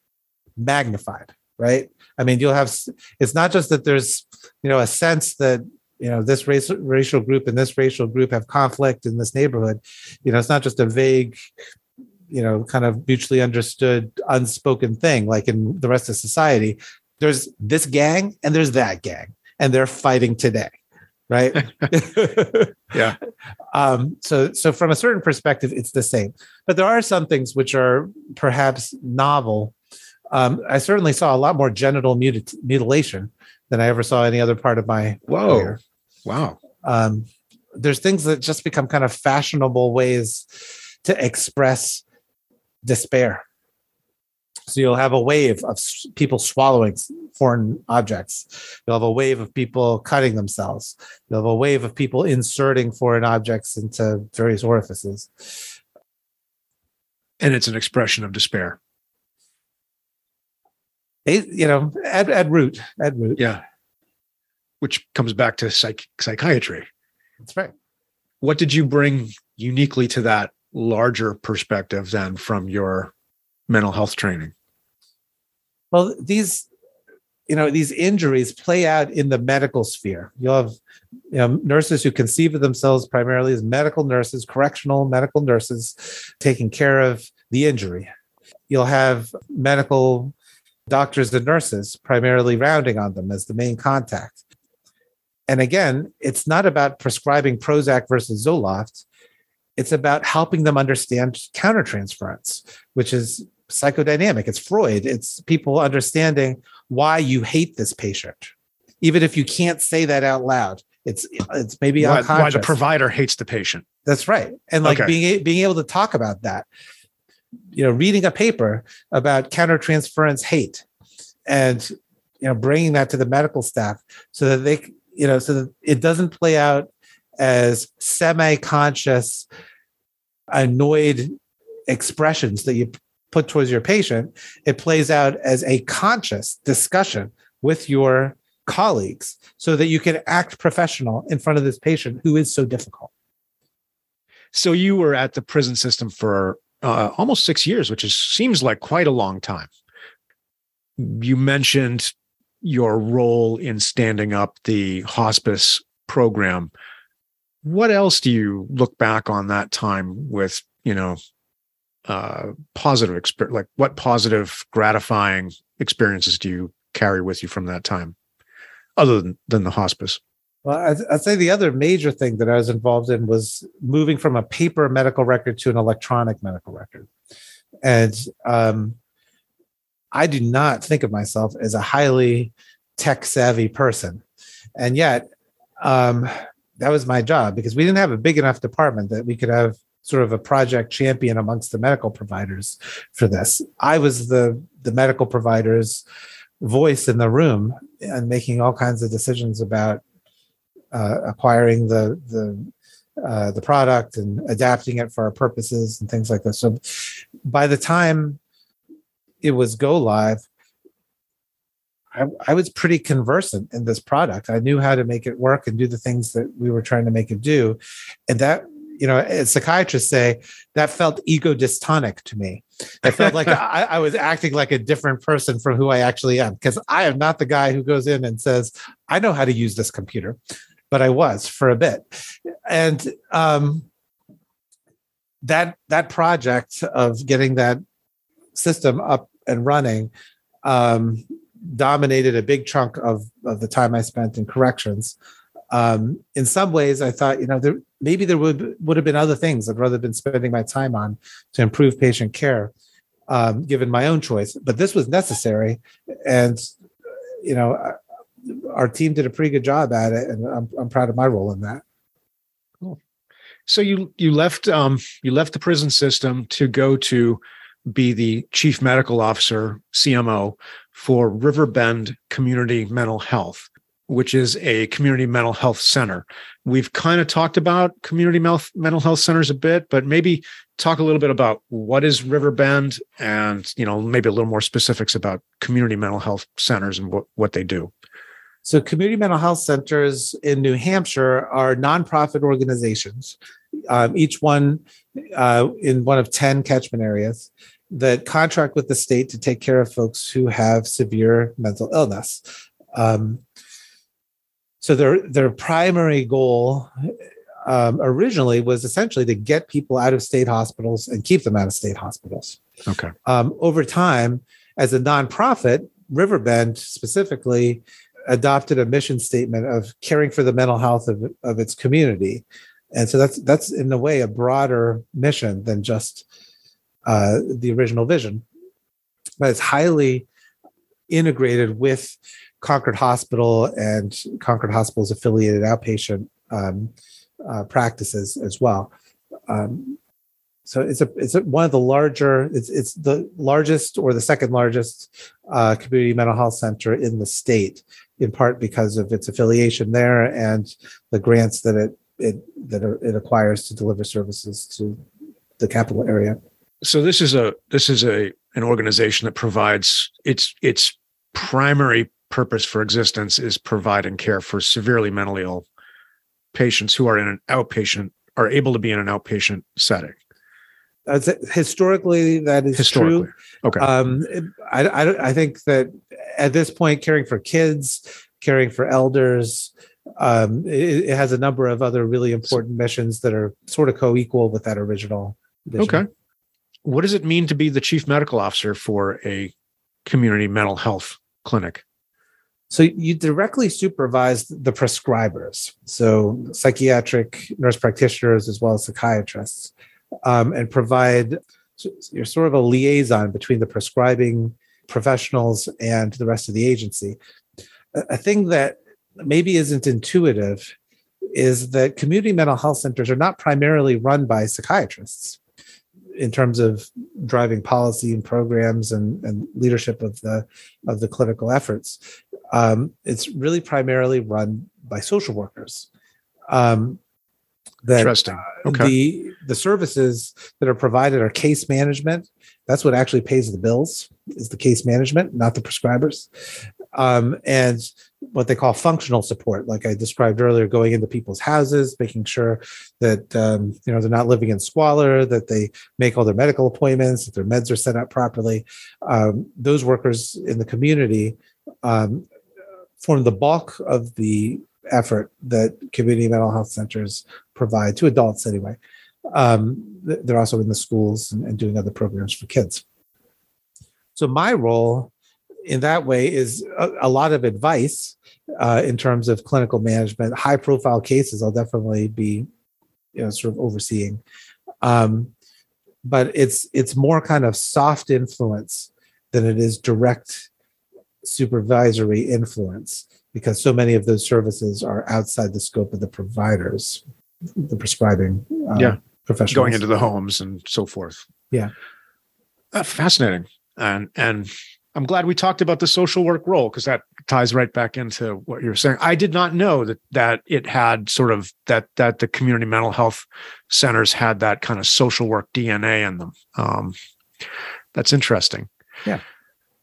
magnified, right? I mean, you'll have. It's not just that there's, you know, a sense that you know this race, racial group and this racial group have conflict in this neighborhood. You know, it's not just a vague you know kind of mutually understood unspoken thing like in the rest of society there's this gang and there's that gang and they're fighting today right? Yeah. Um so so from a certain perspective it's the same. But there are some things which are perhaps novel. Um i certainly saw a lot more genital muti- mutilation than i ever saw any other part of my whoa. career. wow. Um there's things that just become kind of fashionable ways to express despair. So you'll have a wave of people swallowing foreign objects. You'll have a wave of people cutting themselves. You'll have a wave of people inserting foreign objects into various orifices. And it's an expression of despair. It, you know, at, at root, at root. Yeah. Which comes back to psych- psychiatry. That's right. What did you bring uniquely to that larger perspective than from your mental health training? Well, these you know these injuries play out in the medical sphere. You'll have you know, nurses who conceive of themselves primarily as medical nurses, correctional medical nurses, taking care of the injury. You'll have medical doctors and nurses primarily rounding on them as the main contact. And again, it's not about prescribing Prozac versus Zoloft it's about helping them understand countertransference, which is psychodynamic. It's Freud. It's people understanding why you hate this patient, even if you can't say that out loud. It's it's maybe why, why the provider hates the patient. That's right, and like okay. being being able to talk about that. You know, reading a paper about countertransference hate, and you know, bringing that to the medical staff so that they, you know, so that it doesn't play out as semi-conscious annoyed expressions that you put towards your patient it plays out as a conscious discussion with your colleagues so that you can act professional in front of this patient who is so difficult. So you were at the prison system for uh, almost six years which is seems like quite a long time. You mentioned your role in standing up the hospice program what else do you look back on that time with you know uh positive experience like what positive gratifying experiences do you carry with you from that time other than, than the hospice Well, I'd, I'd, say the other major thing that I was involved in was moving from a paper medical record to an electronic medical record. And um, I do not think of myself as a highly tech savvy person. And yet, um, that was my job because we didn't have a big enough department that we could have sort of a project champion amongst the medical providers for this. I was the the medical providers voice in the room and making all kinds of decisions about uh, acquiring the the uh, the product and adapting it for our purposes and things like that. So by the time it was go live, I, I, was pretty conversant in this product. I knew how to make it work and do the things that we were trying to make it do. And that, you know, as psychiatrists say, that felt ego dystonic to me. I felt like I, I, was acting like a different person from who I actually am because I am not the guy who goes in and says, I know how to use this computer, but I was for a bit. And um, that that project of getting that system up and running um, dominated a big chunk of, of the time I spent in corrections. Um, in some ways, I thought, you know, there, maybe there would would have been other things I'd rather been spending my time on to improve patient care, um, given my own choice. But this was necessary, and you know, our team did a pretty good job at it, and I'm I'm proud of my role in that. Cool. So you you left um, you left the prison system to go to be the chief medical officer CMO for Riverbend Community Mental Health, which is a community mental health center. We've kind of talked about community mental health centers a bit, but maybe talk a little bit about what is Riverbend and, you know, maybe a little more specifics about community mental health centers and what, what they do. So, community mental health centers in New Hampshire are nonprofit organizations, um, each one uh, in one of 10 catchment areas that contract with the state to take care of folks who have severe mental illness. Um, so their their primary goal um, originally was essentially to get people out of state hospitals and keep them out of state hospitals. Okay. Um, over time, as a nonprofit, Riverbend specifically adopted a mission statement of caring for the mental health of, of its community, and so that's that's in a way a broader mission than just uh, the original vision, but it's highly integrated with Concord Hospital and Concord Hospital's affiliated outpatient um, uh, practices as well. Um, so it's a it's a, one of the larger it's it's the largest or the second largest uh, community mental health center in the state, in part because of its affiliation there and the grants that it it that it acquires to deliver services to the capital area so this is a this is a an organization that provides its its primary purpose for existence is providing care for severely mentally ill patients who are in an outpatient are able to be in an outpatient setting. historically, that is historically. true. Okay. Um, I, I, I think that at this point, caring for kids, caring for elders, um, it, it, has a number of other really important missions that are sort of co-equal with that original. Vision. Okay what does it mean to be the chief medical officer for a community mental health clinic? So you directly supervise the prescribers, so psychiatric nurse practitioners as well as psychiatrists, um, and provide. You're sort of a liaison between the prescribing professionals and the rest of the agency. A thing that maybe isn't intuitive is that community mental health centers are not primarily run by psychiatrists in terms of driving policy and programs and, and leadership of the of the clinical efforts. Um, it's really primarily run by social workers. Um, that Interesting. Uh, the the services that are provided are case management. That's what actually pays the bills is the case management, not the prescribers. Um, and what they call functional support, like I described earlier, going into people's houses, making sure that um, you know they're not living in squalor, that they make all their medical appointments, that their meds are set up properly. Um, those workers in the community um, form the bulk of the effort that community mental health centers provide to adults anyway. Um, they're also in the schools and, and doing other programs for kids. So my role in that way is a, a lot of advice uh, in terms of clinical management. High profile cases, I'll definitely be, you know, sort of overseeing. Um, but it's it's more kind of soft influence than it is direct supervisory influence because so many of those services are outside the scope of the providers, the prescribing uh, Yeah. professionals. going into the homes and so forth. Yeah. Uh, fascinating. And and I'm glad we talked about the social work role because that ties right back into what you're saying. I did not know that that it had sort of that that the community mental health centers had that kind of social work DNA in them. Um, that's interesting. Yeah.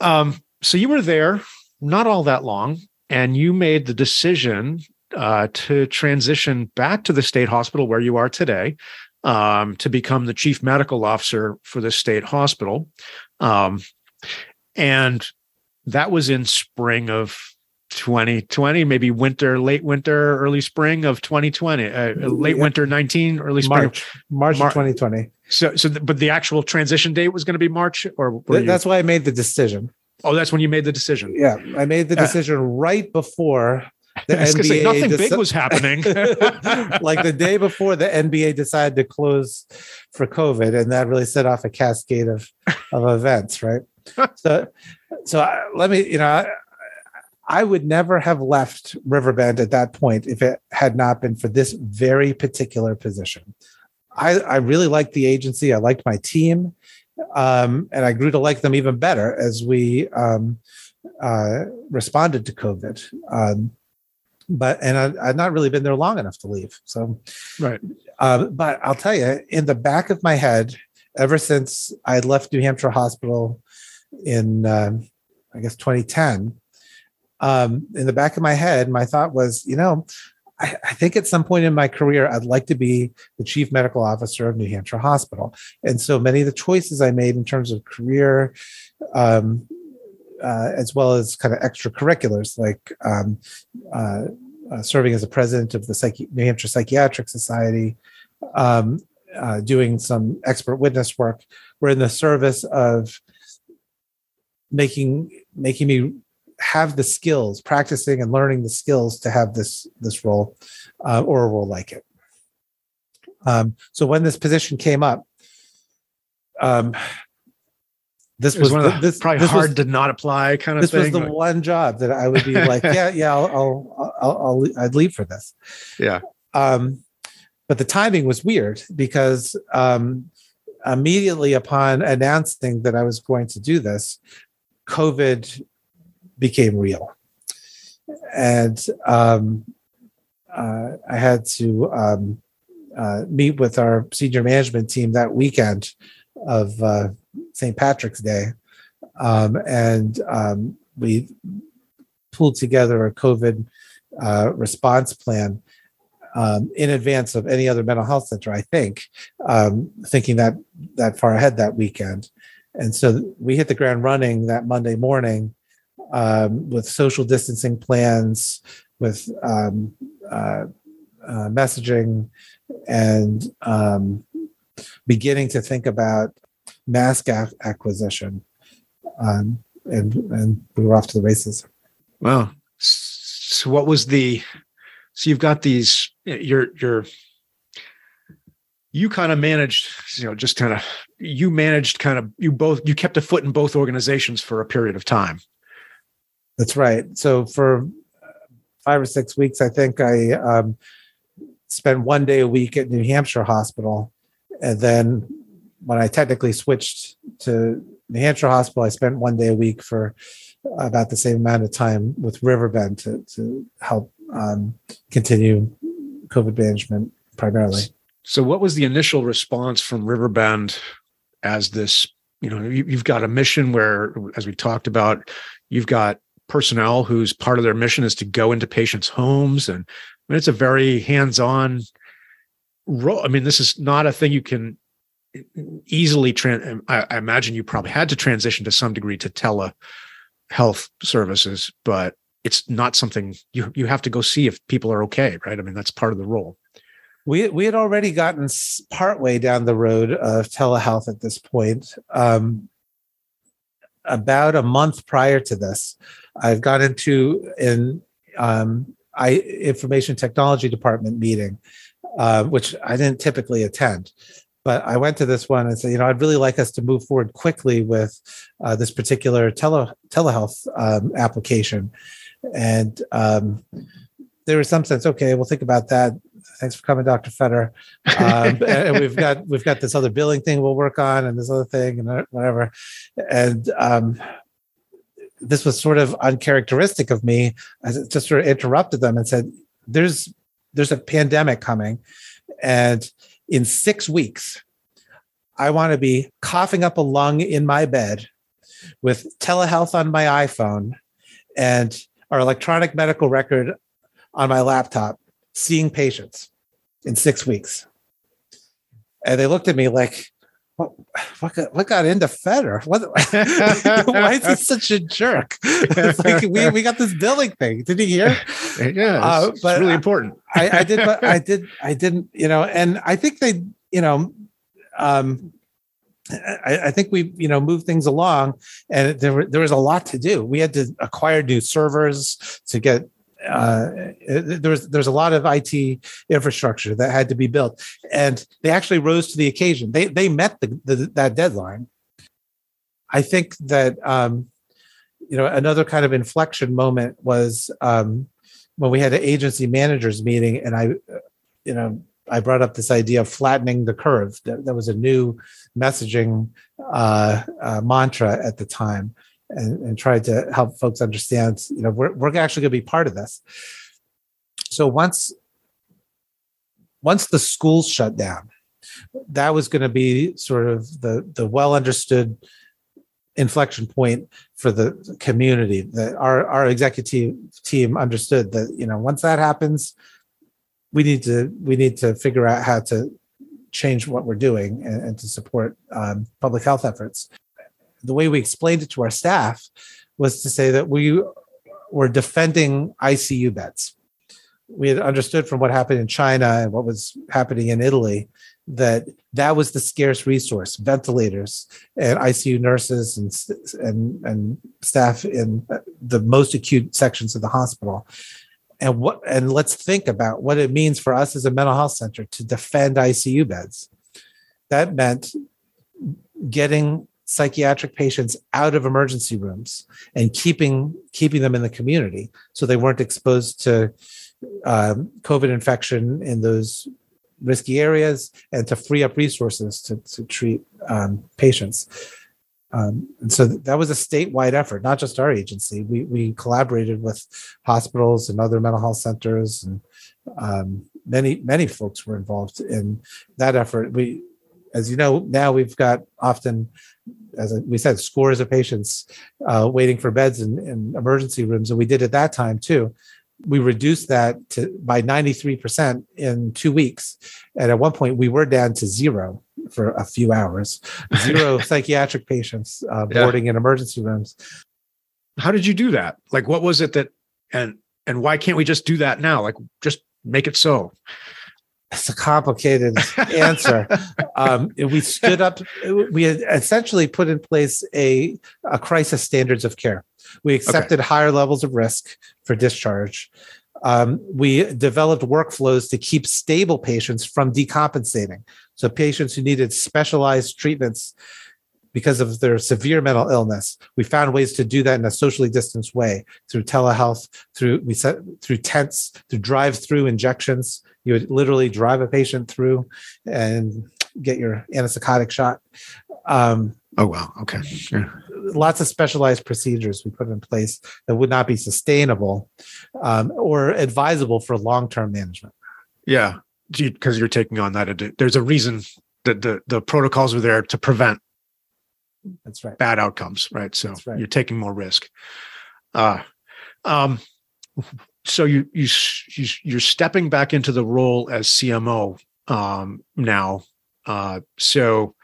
Um, so you were there not all that long, and you made the decision uh, to transition back to the state hospital where you are today um, to become the chief medical officer for the state hospital. And that was in spring of 2020, maybe winter, late winter, early spring of 2020, uh, late Yeah. winter 19, early spring. March, March Mar- 2020. So, so, the, but the actual transition date was going to be March, or Th- you- That's why I made the decision. oh, that's when you made the decision. Yeah, I made the decision right before the gonna say, NBA. nothing big was happening. like the day before the NBA decided to close for COVID, and that really set off a cascade of of events, right? So, so I, let me, you know, I, I would never have left Riverbend at that point if it had not been for this very particular position. I, I really liked the agency. I liked my team, um, and I grew to like them even better as we um, uh, responded to COVID. Um, but and I, I'd not really been there long enough to leave. So, right. uh, but I'll tell you, in the back of my head, ever since I left New Hampshire Hospital in, um, I guess, 2010, um, in the back of my head, my thought was, you know, I, I think at some point in my career, I'd like to be the chief medical officer of New Hampshire Hospital. And so many of the choices I made in terms of career, um, uh, as well as kind of extracurriculars like um, uh, uh, serving as the president of the Psychi- New Hampshire Psychiatric Society, um, uh, doing some expert witness work. We're in the service of making making me have the skills, practicing and learning the skills to have this this role uh, or a role like it. Um, so when this position came up, um, this was, was, one of the, this probably this was- hard to not apply kind of this was the like- one job that I would be like, yeah, yeah, I'll, I'll, I'll, I'll, I'd leave for this. yeah. Um, but the timing was weird because um, immediately upon announcing that I was going to do this, COVID became real, and um, uh, I had to um, uh, meet with our senior management team that weekend of uh, St. Patrick's Day, um, and um, we pulled together a COVID uh, response plan um, in advance of any other mental health center. I think, um, thinking that that far ahead that weekend, and so we hit the ground running that Monday morning um, with social distancing plans, with um, uh, uh, messaging, and um, beginning to think about mask ac- acquisition. Um, and and we were off to the races. Wow. So what was the so you've got these you're you're you kind of managed, you know, just kind of you managed kind of you both you kept a foot in both organizations for a period of time. That's right. So for five or six weeks, I think I um, spent one day a week at New Hampshire Hospital, and then when I technically switched to New Hampshire Hospital, I spent one day a week for about the same amount of time with Riverbend to to help um, continue COVID management primarily. So what was the initial response from Riverbend as this, you know, you, you've got a mission where as we talked about, you've got personnel whose part of their mission is to go into patients' homes and I mean, it's a very hands-on role. I mean, this is not a thing you can easily trans. I, I imagine you probably had to transition to some degree to telehealth services, but it's not something you you have to go see if people are okay, right? I mean, that's part of the role. We we had already gotten partway down the road of telehealth at this point. Um, about a month prior to this, I've gone into an um, I information technology department meeting, uh, which I didn't typically attend. But I went to this one and said, you know, I'd really like us to move forward quickly with uh, this particular tele telehealth um, application. And um, there was some sense, okay, we'll think about that. Thanks for coming, Dr. Fetter. Um, and we've got we've got this other billing thing we'll work on, and this other thing, and whatever. And um, this was sort of uncharacteristic of me. I just sort of interrupted them and said, "There's there's a pandemic coming, and in six weeks, I want to be coughing up a lung in my bed with telehealth on my iPhone and our electronic medical record on my laptop, seeing patients in six weeks." And they looked at me like, what, what, got, what got into Fetter? What, why is he such a jerk? like we, we got this billing thing. Did he hear? Yeah, uh, it's, but it's really important. I, I, did, but I did, I didn't, you know, and I think they, you know, um, I, I, think we, you know, moved things along, and there were, there was a lot to do. We had to acquire new servers to get uh, there's there's a lot of IT infrastructure that had to be built, and they actually rose to the occasion. They they met the, the that deadline. I think that um, you know another kind of inflection moment was um, when we had an agency managers meeting, and I, you know, I brought up this idea of flattening the curve. That, that was a new messaging uh, uh, mantra at the time and, and tried to help folks understand, you know, we're, we're actually going to be part of this. So once once the schools shut down, that was going to be sort of the the well understood inflection point for the community that our our executive team understood that you know once that happens we need to we need to figure out how to change what we're doing and, and to support um, public health efforts the way we explained it to our staff was to say that we were defending ICU beds. We had understood from what happened in China and what was happening in Italy that that was the scarce resource ventilators and ICU nurses and, and, and staff in uh, the most acute sections of the hospital. And what and let's think about what it means for us as a mental health center to defend ICU beds. That meant getting psychiatric patients out of emergency rooms and keeping keeping them in the community so they weren't exposed to um, COVID infection in those risky areas and to free up resources to, to treat um, patients. Um, and so that was a statewide effort, not just our agency. We, we collaborated with hospitals and other mental health centers, and um, many many folks were involved in that effort. We, as you know, now we've got often as we said, scores of patients uh, waiting for beds in, in, emergency rooms, and we did at that time too. We reduced that to by 93% in two weeks. And at one point, we were down to zero for a few hours, zero psychiatric patients uh, boarding yeah. in emergency rooms. How did you do that? Like, what was it that, and and why can't we just do that now? Like, just make it so. It's a complicated answer. Um, we stood up. We had essentially put in place a, a crisis standards of care. We accepted okay. higher levels of risk for discharge. Um, we developed workflows to keep stable patients from decompensating. So patients who needed specialized treatments because of their severe mental illness. We found ways to do that in a socially distanced way through telehealth, through we set through tents, through drive-through injections. You would literally drive a patient through and get your antipsychotic shot. Um, oh wow, okay, sure. Lots of specialized procedures we put in place that would not be sustainable um, or advisable for long-term management. Yeah, because you're taking on that. There's a reason that the the protocols are there to prevent that's right bad outcomes right so right. you're taking more risk uh um so you you you're stepping back into the role as cmo um now. Uh so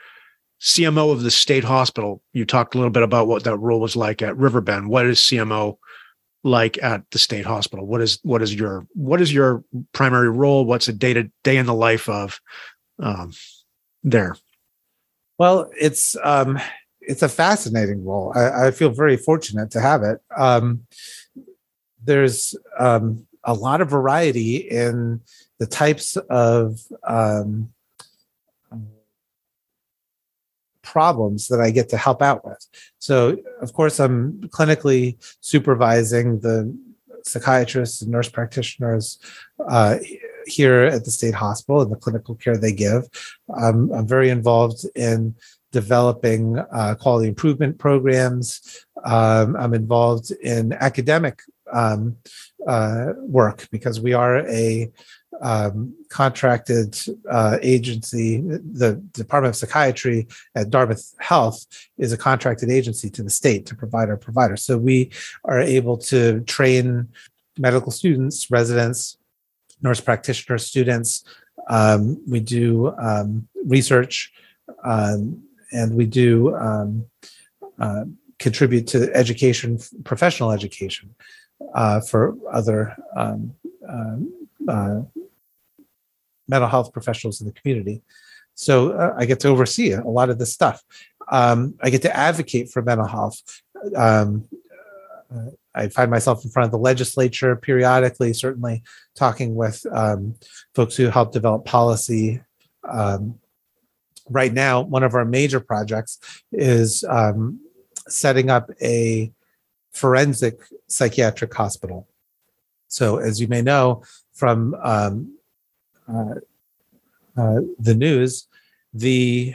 cmo of the state hospital you talked a little bit about what that role was like at riverbend. What is cmo like at the state hospital? What is what is your what is your primary role? What's a day to day in the life of um there? Well it's um it's a fascinating role. I, I, feel very fortunate to have it. Um, there's um, a lot of variety in the types of um, problems that I get to help out with. So, of course, I'm clinically supervising the psychiatrists and nurse practitioners uh, here at the state hospital and the clinical care they give. I'm very involved in developing uh, quality improvement programs. Um, I'm involved in academic um, uh, work because we are a um, contracted uh, agency. The Department of Psychiatry at Dartmouth Health is a contracted agency to the state to provide our providers. So we are able to train medical students, residents, nurse practitioner students. Um, we do um, research um, and we do um, uh, contribute to education, professional education uh, for other um, uh, uh, mental health professionals in the community. So uh, I get to oversee a lot of this stuff. Um, I get to advocate for mental health. Um, uh, I find myself in front of the legislature periodically, certainly talking with um, folks who help develop policy. Um, right now, one of our major projects is um, setting up a forensic psychiatric hospital. So, as you may know from um, uh, uh, the news, the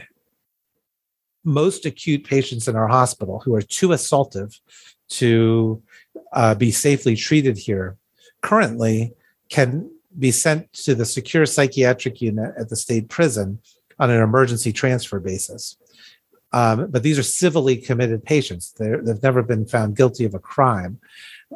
most acute patients in our hospital who are too assaultive to uh, be safely treated here currently can be sent to the secure psychiatric unit at the state prison on an emergency transfer basis. Um, but these are civilly committed patients. they have never been found guilty of a crime.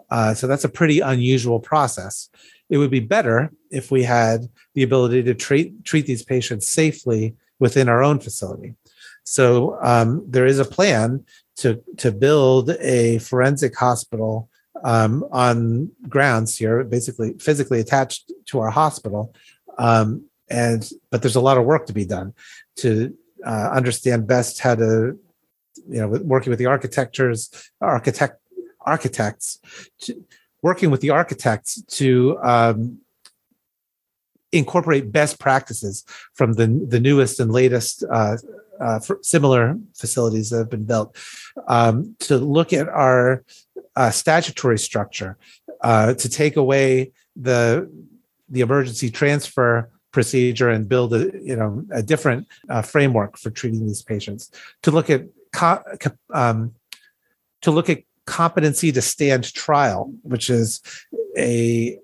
Uh, so that's a pretty unusual process. It would be better if we had the ability to treat treat these patients safely within our own facility. So um, there is a plan to to build a forensic hospital um, on grounds here, basically physically attached to our hospital. Um, and but there's a lot of work to be done to uh, understand best how to, you know, working with the architectures, architect architects, to, working with the architects to um, incorporate best practices from the the newest and latest uh, uh, similar facilities that have been built um, to look at our uh, statutory structure uh, to take away the the emergency transfer procedure and build a you know a different uh, framework for treating these patients to look at co- um, to look at competency to stand trial which is a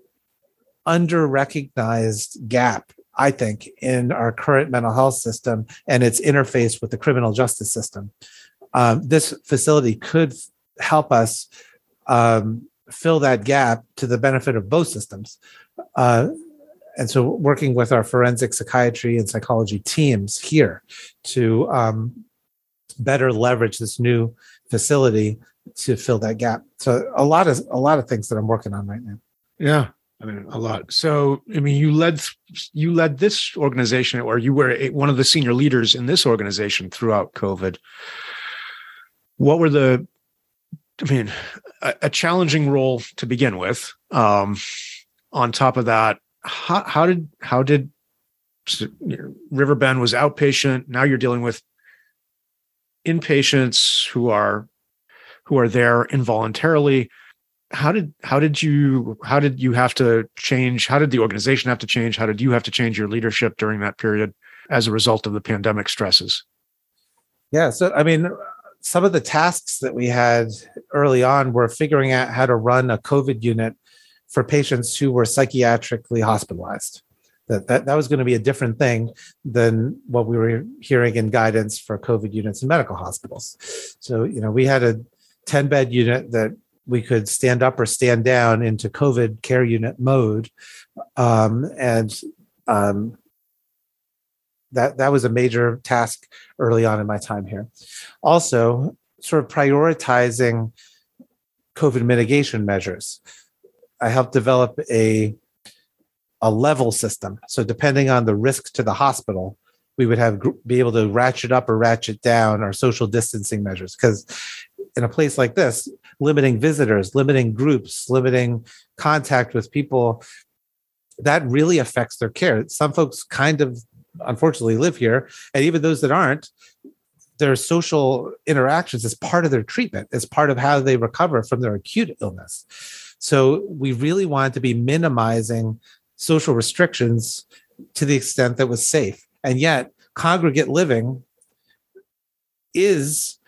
under recognized gap I think, in our current mental health system and its interface with the criminal justice system. Um, this facility could help us um, fill that gap to the benefit of both systems. Uh, and so, working with our forensic psychiatry and psychology teams here to um, better leverage this new facility to fill that gap. So, a lot of a lot of things that I'm working on right now. Yeah, I mean, a lot. So, I mean, you led you led this organization, or you were one of the senior leaders in this organization throughout COVID. What were the I mean, a, a challenging role to begin with. Um, on top of that, how, how did how did Riverbend was outpatient? Now you're dealing with inpatients who are who are there involuntarily. How did how did you how did you have to change? How did the organization have to change? How did you have to change your leadership during that period as a result of the pandemic stresses? Yeah, so I mean, some of the tasks that we had early on were figuring out how to run a COVID unit for patients who were psychiatrically hospitalized. That, that, that was going to be a different thing than what we were hearing in guidance for COVID units in medical hospitals. So, you know, we had a 10 bed unit that we could stand up or stand down into COVID care unit mode. Um, and um, that that was a major task early on in my time here. Also, sort of prioritizing COVID mitigation measures. I helped develop a a level system. So depending on the risk to the hospital, we would have be able to ratchet up or ratchet down our social distancing measures. Because in a place like this limiting visitors limiting groups limiting contact with people that really affects their care. Some folks kind of unfortunately live here and even those that aren't their social interactions is part of their treatment. As part of how they recover from their acute illness so we really wanted to be minimizing social restrictions to the extent that was safe. And yet congregate living is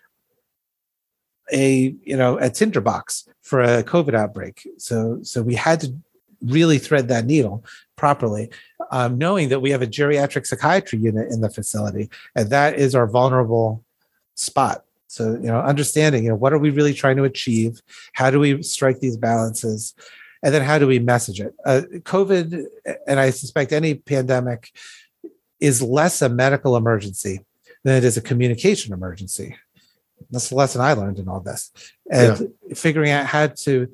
a you know a tinderbox for a covid outbreak. So so we had to really thread that needle properly um, knowing that we have a geriatric psychiatry unit in the facility and that is our vulnerable spot so you know understanding you know what are we really trying to achieve how do we strike these balances and then how do we message it uh, covid and i suspect any pandemic is less a medical emergency than it is a communication emergency. That's the lesson I learned in all this. And yeah. figuring out how to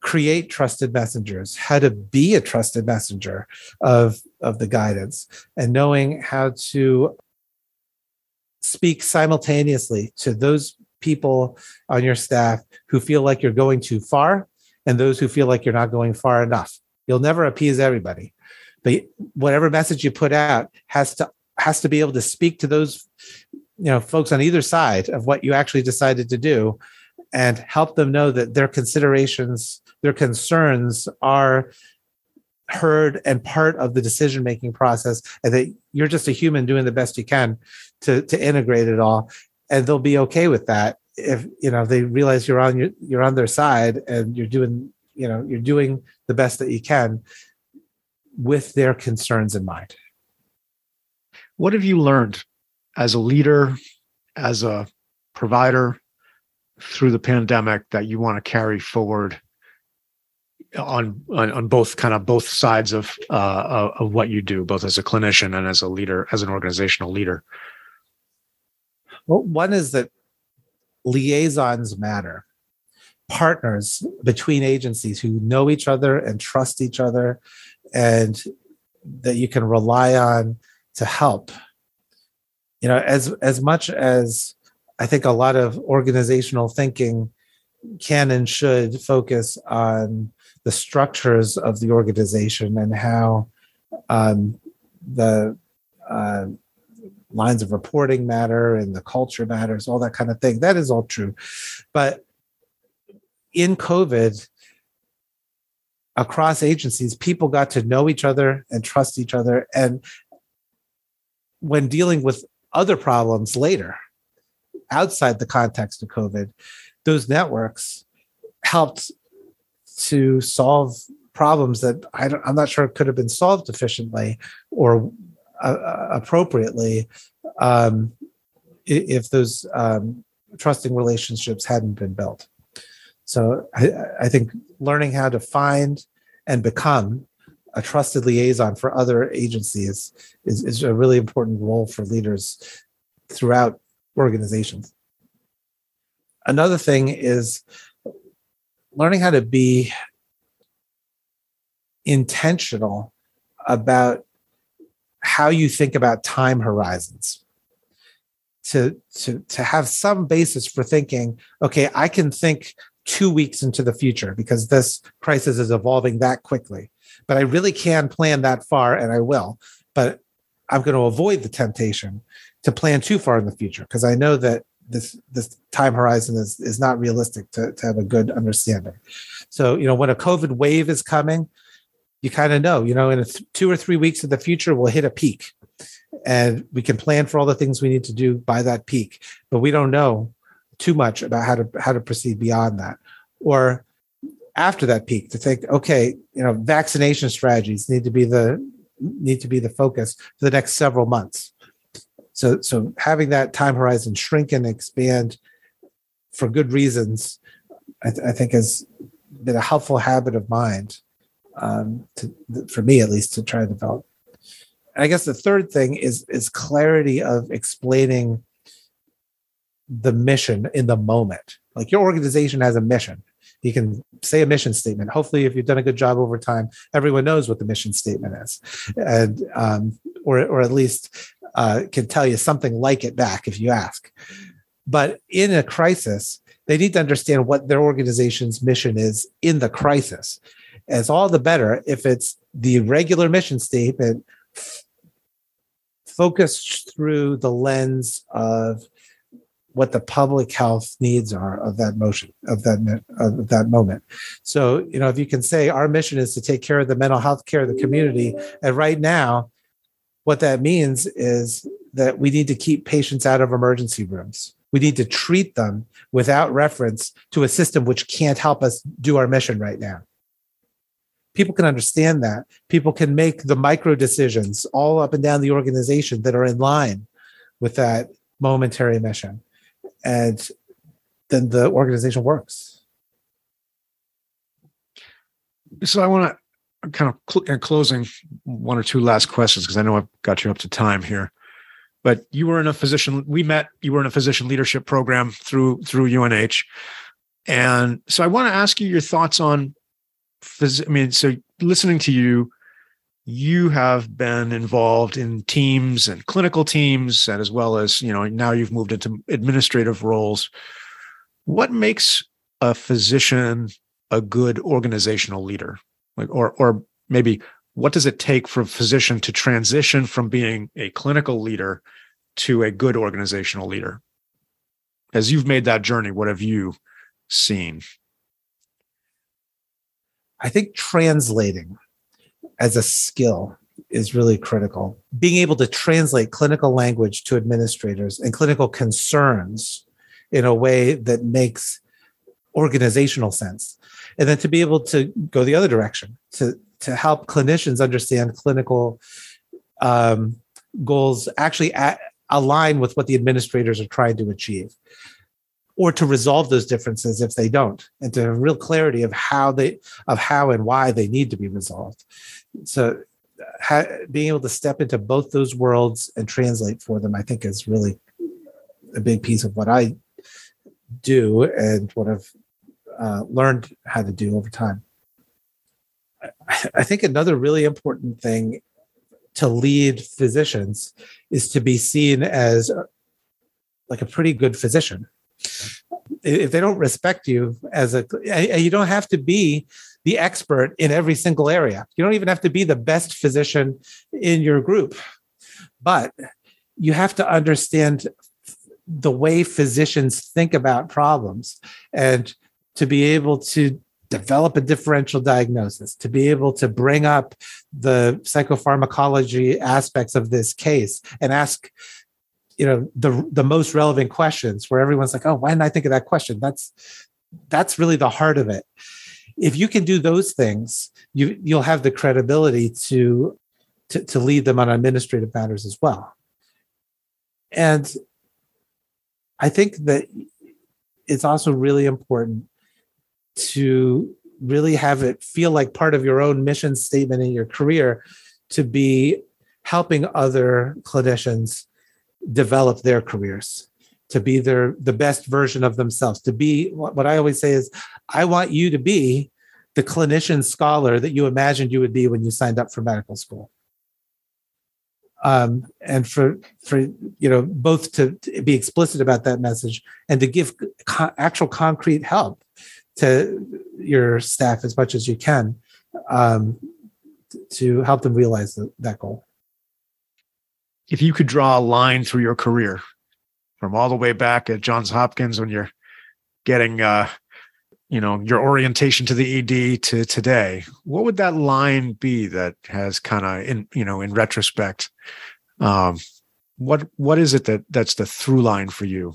create trusted messengers, how to be a trusted messenger of, of the guidance, and knowing how to speak simultaneously to those people on your staff who feel like you're going too far and those who feel like you're not going far enough. You'll never appease everybody but whatever message you put out has to has to be able to speak to those you know folks on either side of what you actually decided to do and help them know that their considerations their concerns are heard and part of the decision making process and that you're just a human doing the best you can to to integrate it all and they'll be okay with that if you know they realize you're on your, you're on their side and you're doing you know you're doing the best that you can with their concerns in mind. What have you learned as a leader, as a provider through the pandemic that you want to carry forward on, on, on both kind of both sides of uh, of what you do, both as a clinician and as a leader, as an organizational leader? Well, one is that liaisons matter partners between agencies who know each other and trust each other and that you can rely on to help you know as as much as i think a lot of organizational thinking can and should focus on the structures of the organization and how um, the uh, lines of reporting matter and the culture matters all that kind of thing that is all true but in covid across agencies, people got to know each other and trust each other. And when dealing with other problems later, outside the context of COVID, those networks helped to solve problems that I am not sure could have been solved efficiently or uh, uh, appropriately um, if those um, trusting relationships hadn't been built. So I, I think learning how to find and become a trusted liaison for other agencies is, is a really important role for leaders throughout organizations. Another thing is learning how to be intentional about how you think about time horizons to to to have some basis for thinking okay i can think two weeks into the future because this crisis is evolving that quickly. But I really can plan that far, and I will. But I'm going to avoid the temptation to plan too far in the future because I know that this this time horizon is is not realistic to, to have a good understanding. So you know when a COVID wave is coming, you kind of know you know in th- two or three weeks in the future we'll hit a peak, and we can plan for all the things we need to do by that peak. But we don't know too much about how to how to proceed beyond that or after that peak to think okay you know vaccination strategies need to be the need to be the focus for the next several months so so having that time horizon shrink and expand for good reasons i, th- I think has been a helpful habit of mind um, to, for me at least to try to develop and i guess the third thing is is clarity of explaining the mission in the moment. Like your organization has a mission. You can say a mission statement. Hopefully, if you've done a good job over time, everyone knows what the mission statement is, and um, or or at least uh, can tell you something like it back if you ask. But in a crisis, they need to understand what their organization's mission is in the crisis. It's all the better if it's the regular mission statement focused through the lens of what the public health needs are of that motion of that of that moment so you know if you can say our mission is to take care of the mental health care of the community and right now what that means is that we need to keep patients out of emergency rooms. We need to treat them without reference to a system which can't help us do our mission right now. People can understand that. People can make the micro decisions all up and down the organization that are in line with that momentary mission. And then the organization works. So I want to kind of cl- in closing one or two last questions because I know I've got you up to time here. But you were in a physician. We met. You were in a physician leadership program through through UNH, and so I want to ask you your thoughts on. Phys- I mean, so listening to you, you have been involved in teams and clinical teams and as well as you know now you've moved into administrative roles what makes a physician a good organizational leader like or or maybe what does it take for a physician to transition from being a clinical leader to a good organizational leader as you've made that journey what have you seen i think translating as a skill is really critical. Being able to translate clinical language to administrators and clinical concerns in a way that makes organizational sense. And then to be able to go the other direction, to, to help clinicians understand clinical um, goals actually at, align with what the administrators are trying to achieve or to resolve those differences if they don't and to have real clarity of how they of how and why they need to be resolved. So ha- being able to step into both those worlds and translate for them, I think is really a big piece of what I do and what I've uh, learned how to do over time. I, I think another really important thing to lead physicians is to be seen as like a pretty good physician. If they don't respect you as a, you don't have to be the expert in every single area. You don't even have to be the best physician in your group, but you have to understand the way physicians think about problems and to be able to develop a differential diagnosis, to be able to bring up the psychopharmacology aspects of this case and ask you know the the most relevant questions where everyone's like oh why didn't i think of that question that's that's really the heart of it if you can do those things, you you'll have the credibility to to, to lead them on administrative matters as well. And I think that it's also really important to really have it feel like part of your own mission statement in your career to be helping other clinicians develop their careers to be their the best version of themselves to be what i always say is i want you to be the clinician scholar that you imagined you would be when you signed up for medical school. Um, and for for you know both to, to, be explicit about that message and to give co- actual concrete help to your staff as much as you can um, to help them realize the, that goal. If you could draw a line through your career from all the way back at Johns Hopkins when you're getting uh, you know your orientation to the ed to today what would that line be that has kind of in you know in retrospect um what what is it that that's the through line for you?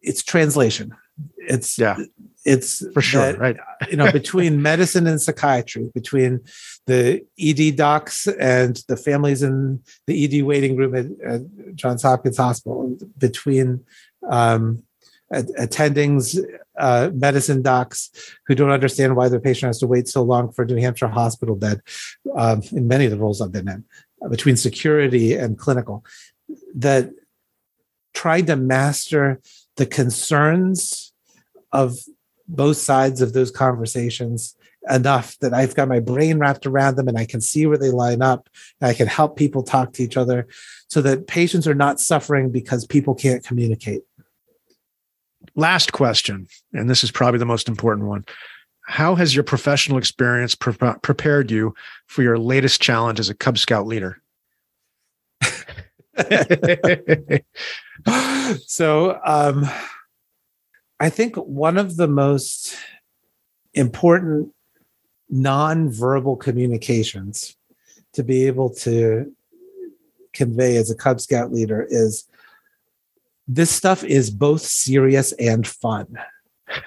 It's translation it's yeah. it's for sure that, right. you know between medicine and psychiatry between the ed docs and the families in the ed waiting room at, at johns hopkins hospital between um, attendings uh, medicine docs who don't understand why their patient has to wait so long for a New Hampshire hospital bed um, in many of the roles I've been in, uh, between security and clinical, that trying to master the concerns of both sides of those conversations enough that I've got my brain wrapped around them and I can see where they line up. I can help people talk to each other so that patients are not suffering because people can't communicate. Last question, and this is probably the most important one. How has your professional experience pre- prepared you for your latest challenge as a Cub Scout leader? so, um, I think one of the most important non-verbal communications to be able to convey as a Cub Scout leader is this stuff is both serious and fun.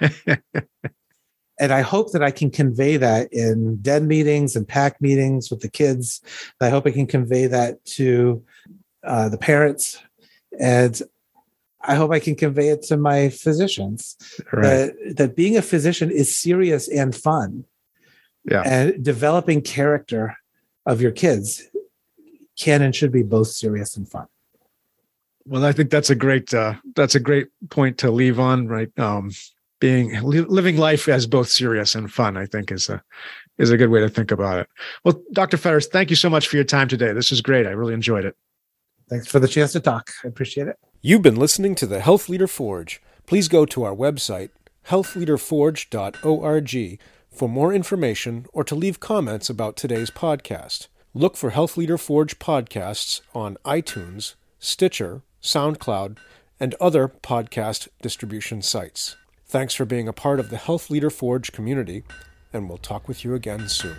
and I hope that I can convey that in den meetings and pack meetings with the kids. I hope I can convey that to uh, the parents. And I hope I can convey it to my physicians right. that, that being a physician is serious and fun. Yeah. And developing character of your kids can and should be both serious and fun. Well, I think that's a great uh, that's a great point to leave on. Right, um, being li- living life as both serious and fun, I think is a is a good way to think about it. Well, Dr. Fetters, thank you so much for your time today. This is great. I really enjoyed it. Thanks for the chance to talk. I appreciate it. You've been listening to the Health Leader Forge. Please go to our website, healthleaderforge.org, for more information or to leave comments about today's podcast. Look for Health Leader Forge podcasts on iTunes, Stitcher, SoundCloud, and other podcast distribution sites. Thanks for being a part of the Health Leader Forge community, and we'll talk with you again soon.